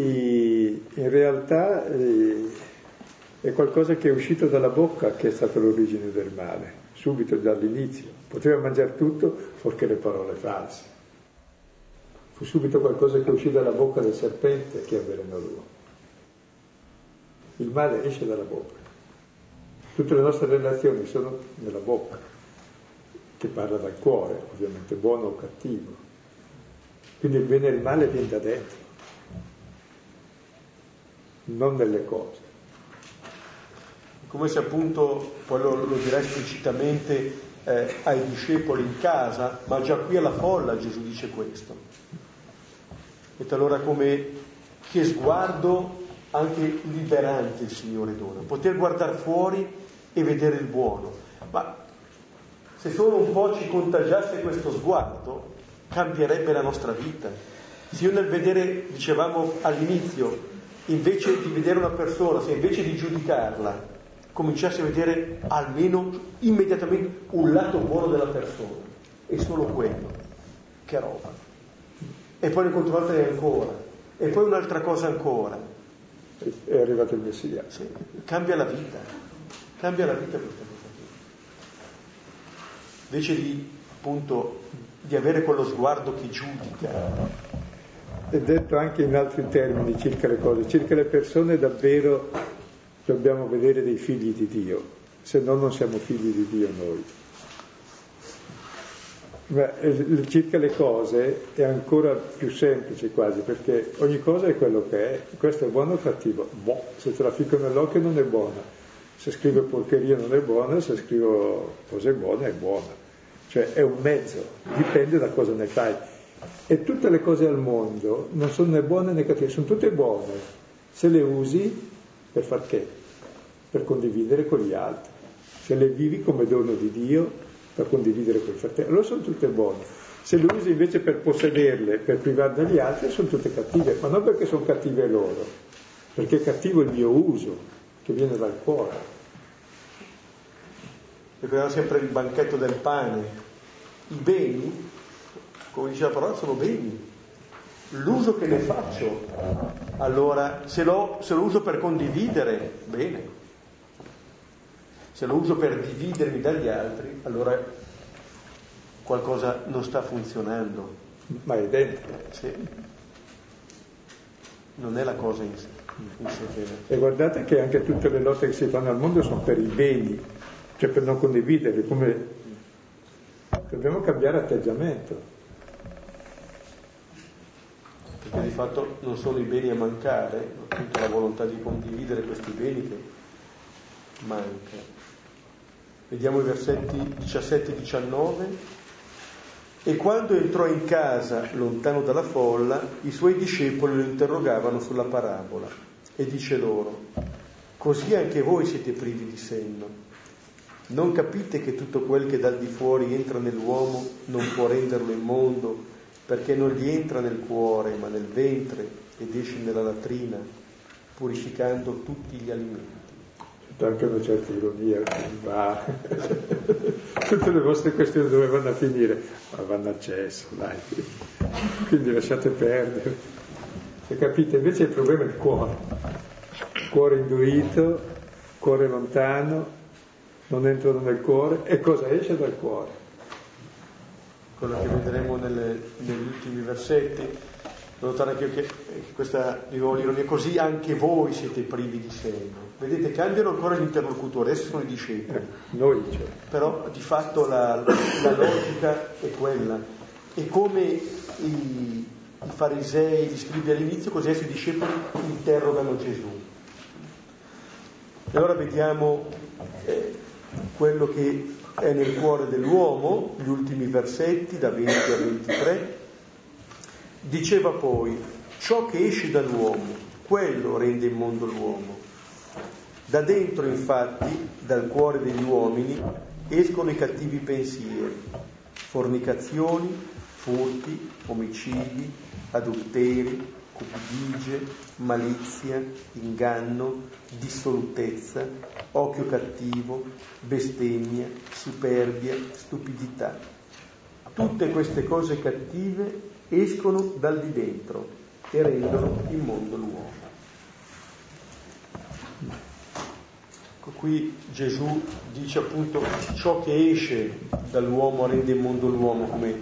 in realtà eh, è qualcosa che è uscito dalla bocca che è stata l'origine del male, subito dall'inizio. Poteva mangiare tutto fuorché le parole false. Fu subito qualcosa che uscì dalla bocca del serpente che avvelenò l'uomo. Il male esce dalla bocca. Tutte le nostre relazioni sono nella bocca, che parla dal cuore, ovviamente buono o cattivo. Quindi il bene e il male viene da dentro non delle cose. Come se appunto, poi lo, lo dirà esplicitamente eh, ai discepoli in casa, ma già qui alla folla Gesù dice questo. E allora come che sguardo anche liberante il Signore dona, poter guardare fuori e vedere il buono. Ma se solo un po' ci contagiasse questo sguardo, cambierebbe la nostra vita. Se io nel vedere, dicevamo all'inizio, invece di vedere una persona, se invece di giudicarla, cominciassi a vedere almeno immediatamente un lato buono della persona, e solo quello, che roba. E poi ne controllate ancora, e poi un'altra cosa ancora. È arrivato il Messia. Sì, cambia la vita, cambia la vita questa cosa. invece di appunto di avere quello sguardo che giudica. È detto anche in altri termini circa le cose, circa le persone davvero dobbiamo vedere dei figli di Dio, se no non siamo figli di Dio noi. Ma eh, circa le cose è ancora più semplice quasi, perché ogni cosa è quello che è, questo è buono o cattivo? Boh, se te la ficco nell'occhio non è buona, se scrivo porcheria non è buona, se scrivo cose buone è buona. Cioè è un mezzo, dipende da cosa ne fai. E tutte le cose al mondo non sono né buone né cattive, sono tutte buone, se le usi per far che? Per condividere con gli altri. Se le vivi come dono di Dio, per condividere quel fratello. Allora sono tutte buone. Se le usi invece per possederle, per privarne gli altri, sono tutte cattive, ma non perché sono cattive loro, perché è cattivo il mio uso, che viene dal cuore. Ricordiamo sempre il banchetto del pane. I beni, come dice la parola, sono beni. L'uso che ne faccio, allora se lo, se lo uso per condividere, bene se lo uso per dividermi dagli altri, allora qualcosa non sta funzionando. Ma è dentro. Sì. Non è la cosa in sé. In sé e guardate che anche tutte le lotte che si fanno al mondo sono per i beni, cioè per non condividere, come dobbiamo cambiare atteggiamento. Perché di fatto non sono i beni a mancare, ma tutta la volontà di condividere questi beni che manca. Vediamo i versetti 17 e 19. E quando entrò in casa, lontano dalla folla, i suoi discepoli lo interrogavano sulla parabola e dice loro, così anche voi siete privi di senno. Non capite che tutto quel che dal di fuori entra nell'uomo non può renderlo immondo, perché non gli entra nel cuore, ma nel ventre ed esce nella latrina, purificando tutti gli alimenti anche una certa ironia, ma tutte le vostre questioni dove vanno a finire? Ma vanno al cesso, dai, quindi lasciate perdere. E capite? Invece il problema è il cuore, cuore indurito, cuore lontano, non entrano nel cuore e cosa esce dal cuore? Quello che vedremo nelle, negli ultimi versetti, notare anche che questa l'ironia, così anche voi siete privi di senno. Vedete, cambiano ancora gli interlocutori, adesso sono i discepoli. Noi, cioè. Però di fatto la, la, logica è quella. E come i, i farisei, gli scrivi all'inizio, così adesso i discepoli interrogano Gesù. E allora vediamo eh, quello che è nel cuore dell'uomo, gli ultimi versetti da 20 a 23. Diceva poi, ciò che esce dall'uomo, quello rende immondo l'uomo da dentro, infatti, dal cuore degli uomini, escono i cattivi pensieri, fornicazioni, furti, omicidi, adulteri, cupidigie, malizia, inganno, dissolutezza, occhio cattivo, bestemmia, superbia, stupidità. Tutte queste cose cattive escono dal di dentro e rendono immondo l'uomo. Ecco, qui Gesù dice appunto ciò che esce dall'uomo rende immondo l'uomo, come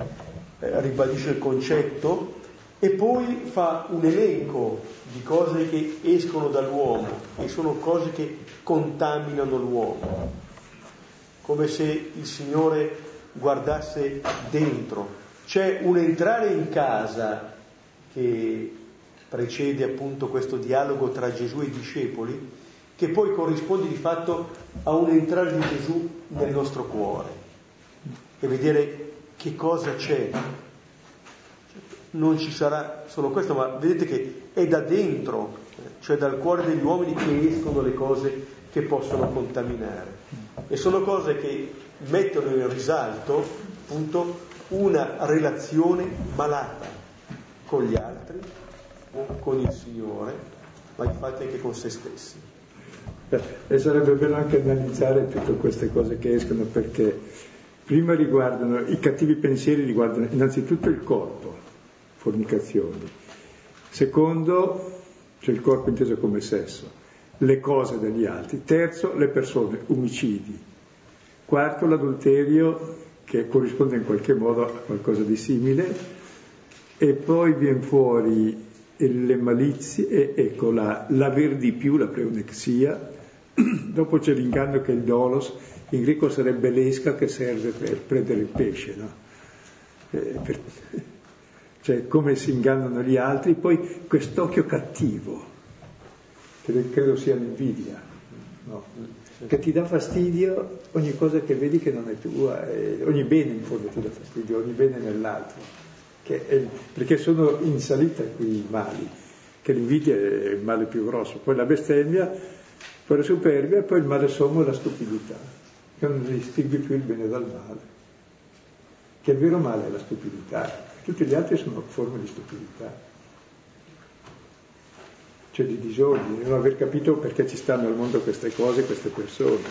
eh, ribadisce il concetto, e poi fa un elenco di cose che escono dall'uomo e sono cose che contaminano l'uomo, come se il Signore guardasse dentro. C'è un entrare in casa che precede appunto questo dialogo tra Gesù e i discepoli, che poi corrisponde di fatto a un entrare di Gesù nel nostro cuore e vedere che cosa c'è. Non ci sarà solo questo, ma vedete che è da dentro, cioè dal cuore degli uomini che escono le cose che possono contaminare. E sono cose che mettono in risalto appunto una relazione malata con gli altri, con il Signore, ma infatti anche con se stessi. E sarebbe bello anche analizzare tutte queste cose che escono perché prima riguardano, i cattivi pensieri riguardano innanzitutto il corpo, fornicazioni. Secondo, c'è il corpo inteso come sesso, le cose degli altri. Terzo, le persone, omicidi. Quarto, l'adulterio che corrisponde in qualche modo a qualcosa di simile, e poi viene fuori le malizie, ecco la, l'aver di più, la pleonexia, dopo c'è l'inganno che è il dolos, in greco sarebbe l'esca che serve per prendere il pesce, no? Eh, per, cioè come si ingannano gli altri, poi quest'occhio cattivo, che credo sia l'invidia, no? che ti dà fastidio ogni cosa che vedi che non è tua, ogni bene in fondo ti dà fastidio, ogni bene nell'altro è, perché sono in salita qui i mali, che l'invidia è il male più grosso, poi la bestemmia, poi la superbia e poi il male sommo è la stupidità, che non distingui più il bene dal male, che il vero male è la stupidità, tutti gli altri sono forme di stupidità cioè di disordine, non aver capito perché ci stanno al mondo queste cose, queste persone.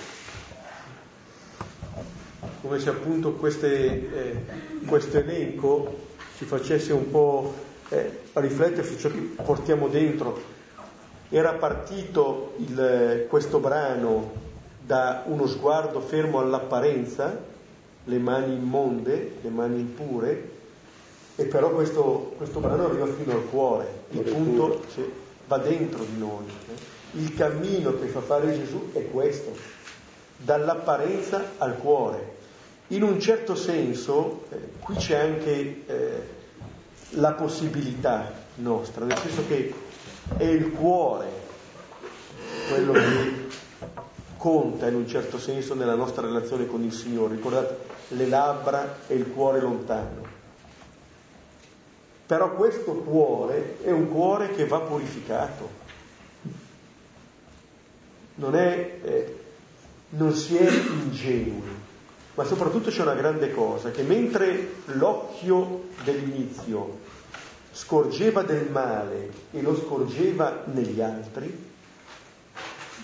Come se appunto queste, eh, questo elenco ci facesse un po' eh, riflettere su ciò che portiamo dentro. Era partito il, questo brano da uno sguardo fermo all'apparenza, le mani immonde, le mani impure, e però questo, questo brano arriva fino al cuore, il punto cioè, va dentro di noi. Eh. Il cammino che fa fare Gesù è questo, dall'apparenza al cuore. In un certo senso, eh, qui c'è anche eh, la possibilità nostra, nel senso che è il cuore quello che conta in un certo senso nella nostra relazione con il Signore. Ricordate, le labbra e il cuore lontano. Però questo cuore è un cuore che va purificato. Non, è, eh, non si è ingenui ma soprattutto c'è una grande cosa, che mentre l'occhio dell'inizio scorgeva del male e lo scorgeva negli altri,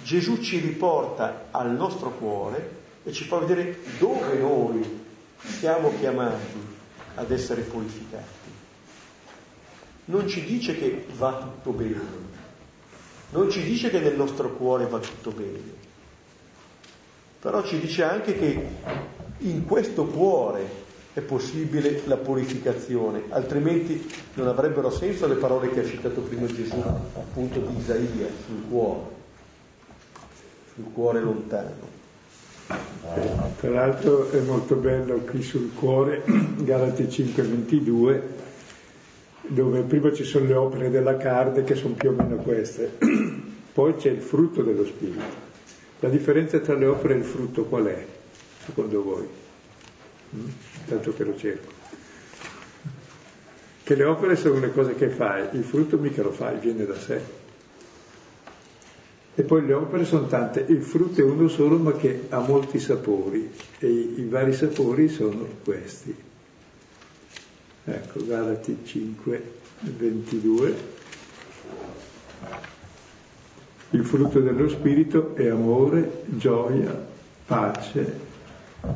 Gesù ci riporta al nostro cuore e ci fa vedere dove noi siamo chiamati ad essere purificati. Non ci dice che va tutto bene, non ci dice che nel nostro cuore va tutto bene, però ci dice anche che in questo cuore è possibile la purificazione, altrimenti non avrebbero senso le parole che ha citato prima Gesù, appunto di Isaia, sul cuore, sul cuore lontano. Tra l'altro è molto bello qui sul cuore, Galati 5:22, dove prima ci sono le opere della carne che sono più o meno queste, poi c'è il frutto dello spirito. La differenza tra le opere e il frutto qual è? secondo voi? Mm? Tanto che lo cerco. Che le opere sono le cose che fai, il frutto mica lo fai, viene da sé. E poi le opere sono tante, il frutto è uno solo ma che ha molti sapori e i, i vari sapori sono questi. Ecco, Galati 5, 22. Il frutto dello Spirito è amore, gioia, pace,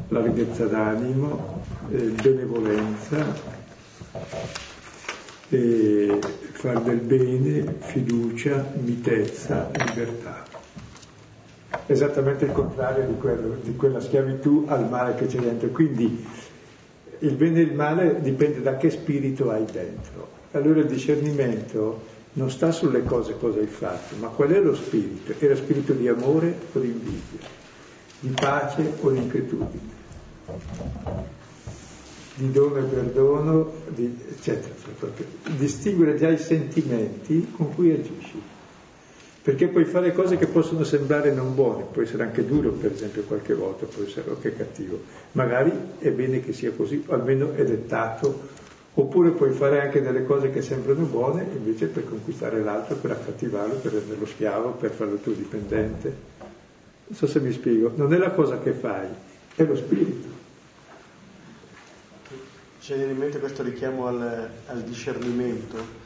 larghezza d'animo, eh, benevolenza, eh, far del bene, fiducia, mitezza, libertà. Esattamente il contrario di, quello, di quella schiavitù al male che c'è dentro. Quindi il bene e il male dipende da che spirito hai dentro. Allora il discernimento non sta sulle cose cosa hai fatto, ma qual è lo spirito? È lo spirito di amore o di invidia? di pace o di inquietudine, di dono e perdono, di, eccetera. Distinguere già i sentimenti con cui agisci. Perché puoi fare cose che possono sembrare non buone, può essere anche duro per esempio qualche volta, può essere anche cattivo. Magari è bene che sia così, o almeno è dettato, oppure puoi fare anche delle cose che sembrano buone invece per conquistare l'altro, per accattivarlo, per renderlo schiavo, per farlo tuo dipendente. Non so se mi spiego, non è la cosa che fai, è lo spirito. C'è in mente questo richiamo al, al discernimento.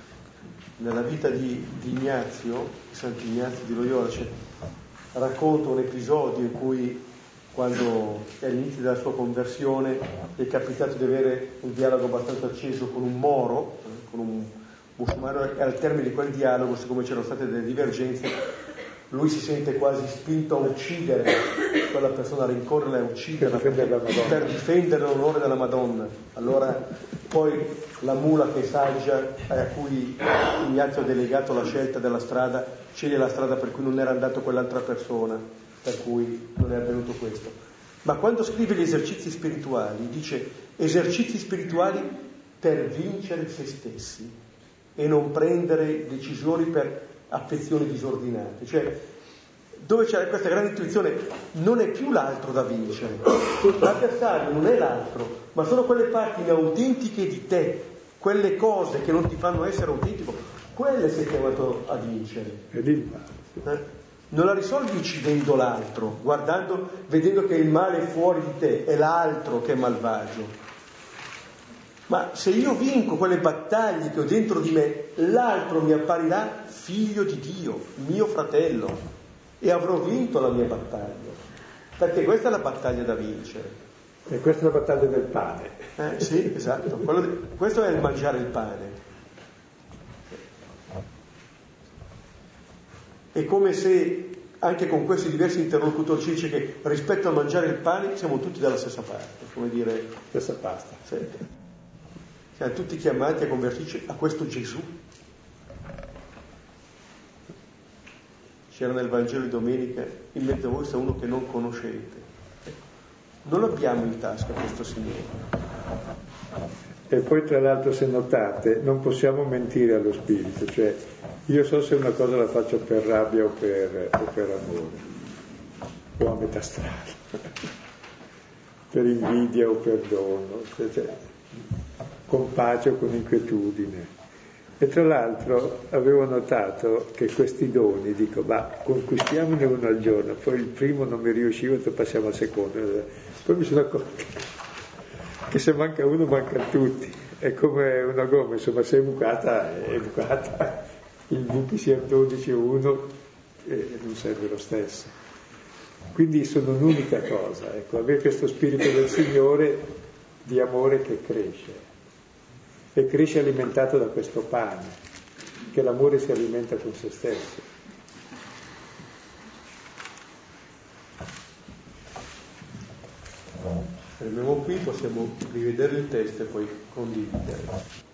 Nella vita di, di Ignazio, Sant'Ignazio di Loyola, cioè, racconta un episodio in cui quando è all'inizio della sua conversione è capitato di avere un dialogo abbastanza acceso con un moro, con un musulmano, e al termine di quel dialogo, siccome c'erano state delle divergenze, lui si sente quasi spinto a uccidere quella persona, a rincorrerla e ucciderla per difendere, per difendere l'onore della Madonna. Allora poi la mula che è saggia, a cui Ignazio ha delegato la scelta della strada, sceglie la strada per cui non era andato quell'altra persona, per cui non è avvenuto questo. Ma quando scrive gli esercizi spirituali, dice esercizi spirituali per vincere se stessi e non prendere decisioni per affezioni disordinate. Cioè, dove c'è questa grande intuizione, non è più l'altro da vincere. L'avversario non è l'altro, ma sono quelle parti inautentiche di te, quelle cose che non ti fanno essere autentico, quelle sei chiamato a vincere. Eh? Non la risolvi uccidendo l'altro, guardando, vedendo che il male è fuori di te, è l'altro che è malvagio. Ma se io vinco quelle battaglie che ho dentro di me, l'altro mi apparirà figlio di Dio, mio fratello, e avrò vinto la mia battaglia. Perché questa è la battaglia da vincere. E questa è la battaglia del pane. Eh, sì, esatto. Di, questo è il mangiare il pane. È come se anche con questi diversi interlocutori ci dice che rispetto a mangiare il pane siamo tutti dalla stessa parte, come dire... Stessa pasta. Sì. Siamo tutti chiamati a convertirci a questo Gesù c'era nel Vangelo di domenica, in mezzo a voi sta uno che non conoscete. Non abbiamo in tasca questo Signore. E poi tra l'altro se notate non possiamo mentire allo spirito, cioè io so se una cosa la faccio per rabbia o per, o per amore, o a metà strada, per invidia o perdono, cioè, con pace o con inquietudine. E tra l'altro avevo notato che questi doni, dico, ma conquistiamone uno al giorno, poi il primo non mi riusciva, e passiamo al secondo. Poi mi sono accorto che se manca uno manca tutti. È come una gomma, insomma, se è bucata, è bucata. Il buchi sia 12 o 1 eh, non serve lo stesso. Quindi sono un'unica cosa, ecco, avere questo spirito del Signore di amore che cresce e cresce alimentato da questo pane, che l'amore si alimenta con se stesso. Fermiamo qui, possiamo rivedere il testo e poi condividere.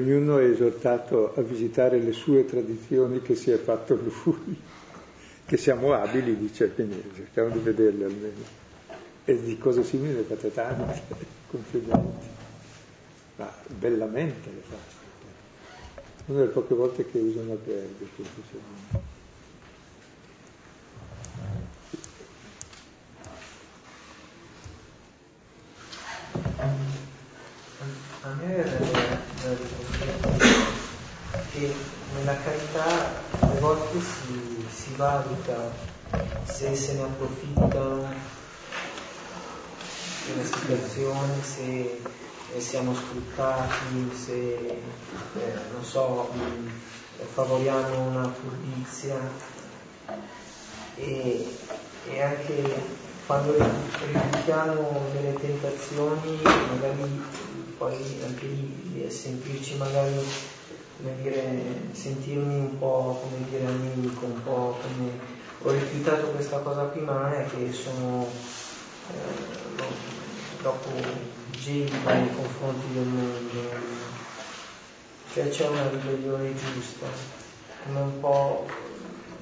Ognuno è esortato a visitare le sue tradizioni che si è fatto lui, che siamo abili, dice, quindi cerchiamo di vederle almeno. E di cose simili ne fate tante, complimenti, ma bellamente le fate. Una delle poche volte che usano alberghi, semplicemente. A me che nella carità a volte si, si valuta se se ne approfittano della situazione, se eh, siamo sfruttati, se eh, non so, mh, favoriamo una furbizia e, e anche quando rifiutiamo delle tentazioni magari poi anche lì sentirci magari come dire, sentirmi un po' come dire amico, un po' come ho rifiutato questa cosa è che sono eh, dopo gelida nei confronti del mondo, cioè c'è una ribellione giusta, come un po'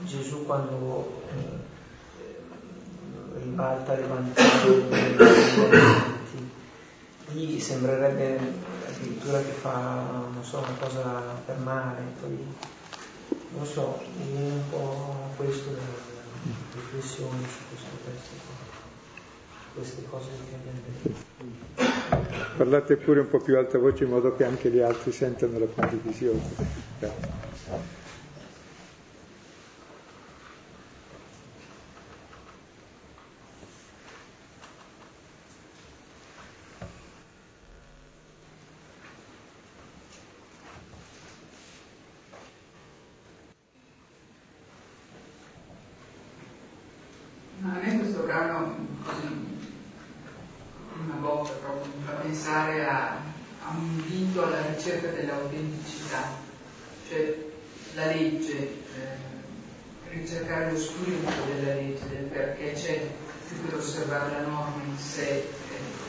Gesù quando eh, ribalta le vantaggio lì sembrerebbe addirittura che fa, so, una cosa per male, poi non so, viene un po' questo da riflessione su questo testo queste cose che abbiamo detto. Parlate pure un po' più alta voce in modo che anche gli altri sentano la condivisione. Ma a me questo brano così una volta proprio mi fa pensare a, a un invito alla ricerca dell'autenticità, cioè la legge, eh, ricercare lo spirito della legge, del perché c'è più che osservare la norma in sé. Eh.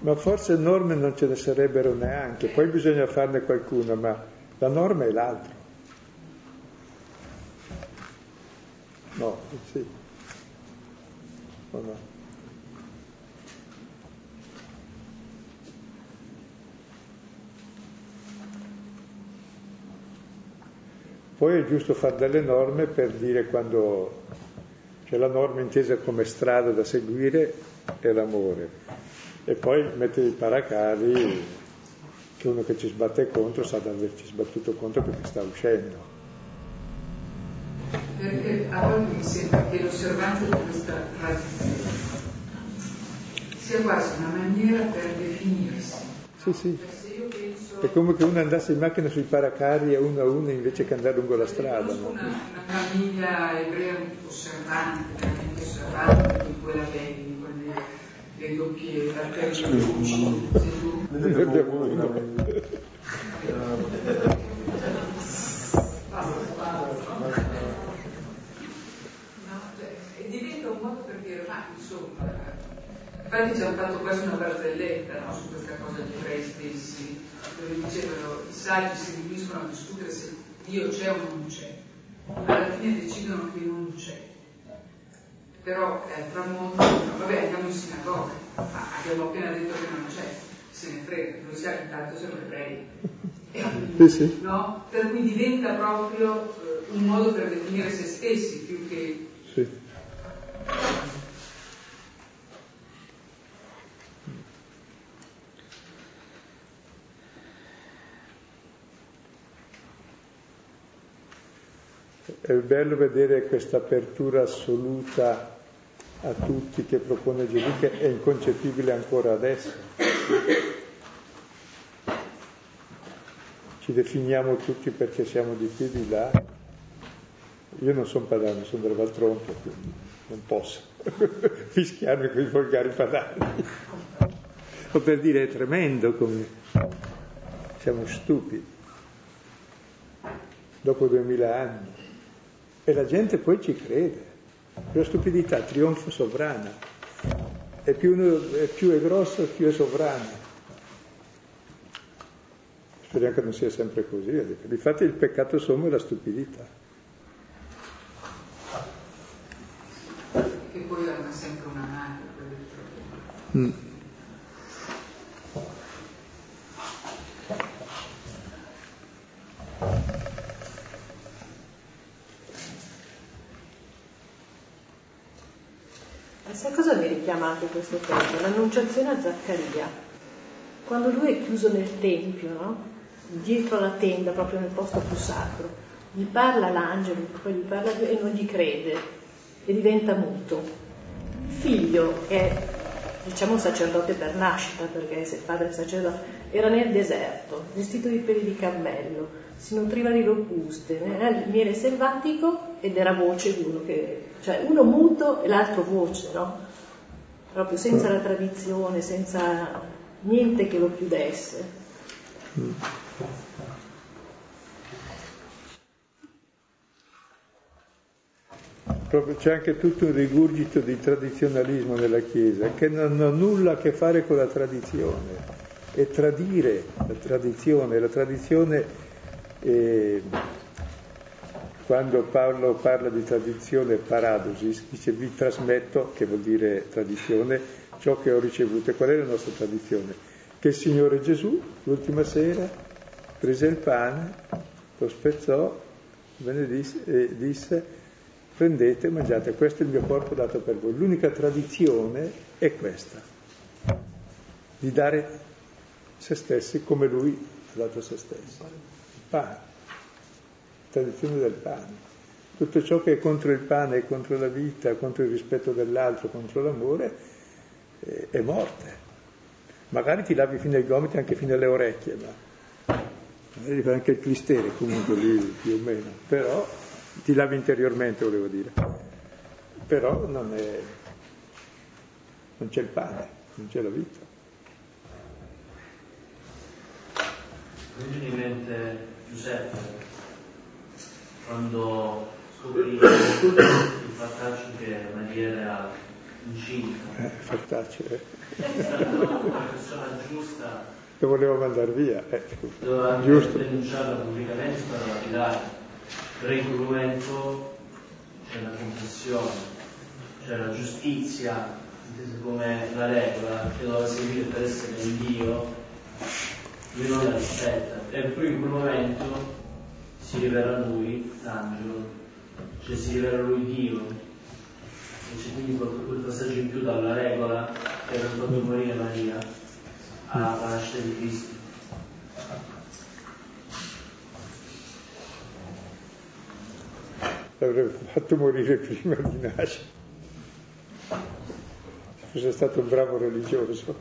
Ma forse norme non ce ne sarebbero neanche, poi bisogna farne qualcuna, ma la norma è l'altro. No, sì. O no? Poi è giusto fare delle norme per dire quando c'è la norma intesa come strada da seguire è l'amore e poi mettere i paracavi che uno che ci sbatte contro sa di averci sbattuto contro perché sta uscendo. Perché a volte mi sembra che l'osservanza di questa tradizione sia quasi una maniera per definirsi. Sì, sì. Penso... È come che uno andasse in macchina sui paracarri a uno a uno invece che andare lungo la strada. No? Una, una famiglia ebrea osservante, doppie arterie luci, ne abbiamo una. E diventa un modo per dire, ma insomma, infatti ci hanno fatto quasi una barzelletta no, su questa cosa di ebrei stessi, dove dicevano i saggi si riuniscono a discutere se Dio c'è o non c'è, alla fine decidono che non c'è però è il tramonto, vabbè andiamo in sinagoga, ma abbiamo appena detto che non c'è, se ne frega, noi siamo intanto siamo ebrei. Sì, sì. No? Per cui diventa proprio eh, un modo per definire se stessi più che... Sì. È bello vedere questa apertura assoluta a tutti che propone Gesù che è inconcepibile ancora adesso. Ci definiamo tutti perché siamo di qui di là. Io non sono padano, sono del Valtronto, quindi non posso fischiarmi con i volgari padani. o per dire è tremendo come siamo stupidi dopo duemila anni. E la gente poi ci crede. La stupidità trionfa sovrana. E più, uno, è più è grosso, più è sovrana. Speriamo che non sia sempre così. Difatti il peccato sommo è la stupidità. Che poi ha sempre una mano. Mm. Sai cosa mi richiama anche questo testo? L'annunciazione a Zaccaria. Quando lui è chiuso nel tempio, no? dietro la tenda, proprio nel posto più sacro, gli parla l'angelo, poi gli parla e non gli crede e diventa muto. Il figlio è, diciamo, sacerdote per nascita, perché se il padre è sacerdote, era nel deserto, vestito di peli di cammello, si nutriva di locuste, era il miele selvatico ed era voce di uno che, cioè uno muto e l'altro voce, no? Proprio senza la tradizione, senza niente che lo chiudesse. Proprio c'è anche tutto un rigurgito di tradizionalismo nella Chiesa che non ha nulla a che fare con la tradizione, è tradire la tradizione, la tradizione e quando Paolo parla di tradizione paradosis, dice vi trasmetto, che vuol dire tradizione, ciò che ho ricevuto. E qual è la nostra tradizione? Che il Signore Gesù, l'ultima sera, prese il pane, lo spezzò, benedisse e disse prendete mangiate, questo è il mio corpo dato per voi. L'unica tradizione è questa, di dare se stessi come lui ha dato se stesso pane, tradizione del pane. Tutto ciò che è contro il pane, contro la vita, contro il rispetto dell'altro, contro l'amore, eh, è morte. Magari ti lavi fino ai gomiti, anche fino alle orecchie, ma magari anche il clistere comunque lì più o meno, però ti lavi interiormente volevo dire. Però non, è, non c'è il pane, non c'è la vita. Mi viene in mente Giuseppe quando scoprì il fattaccio che Maria era incinta. Eh, fattaccio, eh. È stata una persona giusta. Lo volevo mandare via. Eh, Doveva Giusto. denunciarla pubblicamente per lapidare. Però in quel momento c'è la confessione, c'è la giustizia, intesa come la regola che doveva seguire per essere in Dio, lui non la rispetta. E poi in quel momento si rivela lui, l'angelo, cioè si rivela lui Dio. E c'è quindi quel, passaggio in più dalla regola che era fatto morire Maria alla nascita di Cristo. L'avrebbe fatto morire prima di nascere. Se fosse stato un bravo religioso.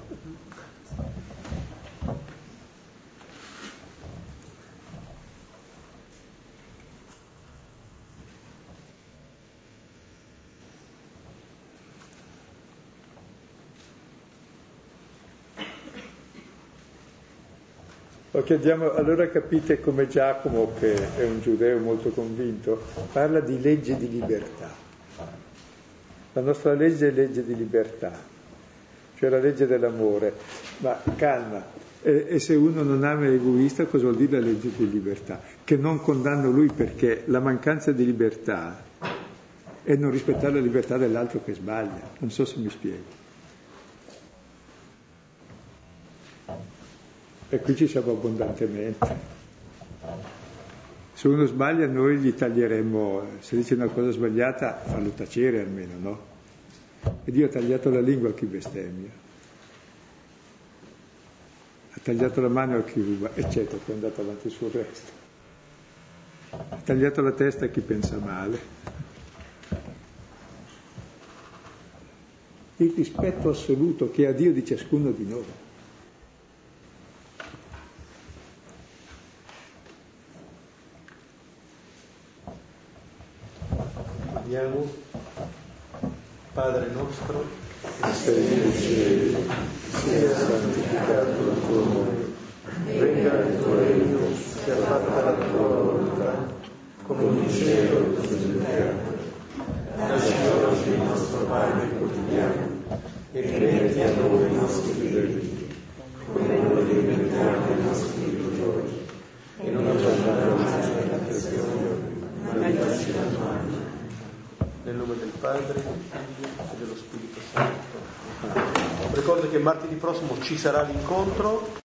Ok, andiamo- allora capite come Giacomo, che è un giudeo molto convinto, parla di legge di libertà. La nostra legge è legge di libertà, cioè la legge dell'amore. Ma calma, e, e se uno non ama l'egoista, cosa vuol dire la legge di libertà? Che non condanno lui perché la mancanza di libertà è non rispettare la libertà dell'altro che sbaglia. Non so se mi spiego. E qui ci siamo abbondantemente. Se uno sbaglia noi gli taglieremmo, se dice una cosa sbagliata, farlo tacere almeno, no? E Dio ha tagliato la lingua a chi bestemmia, ha tagliato la mano a chi ruba, eccetera, poi è andato avanti sul resto. Ha tagliato la testa a chi pensa male. Il rispetto assoluto che ha Dio di ciascuno di noi. Andiamo. Padre nostro, che sei nei cieli, sia santificato il tuo nome, venga il tuo regno, sia fatta la tua volontà, come in cielo così in terra. Dacci oggi il nostro pane quotidiano e rimetti a noi i nostri debiti, come noi rimettiamo i nostri debitori, e non abbandonare mai nella tentazione, ma dacci dal male. Nel nome del Padre, del Figlio e dello Spirito Santo. Ricordo che martedì prossimo ci sarà l'incontro.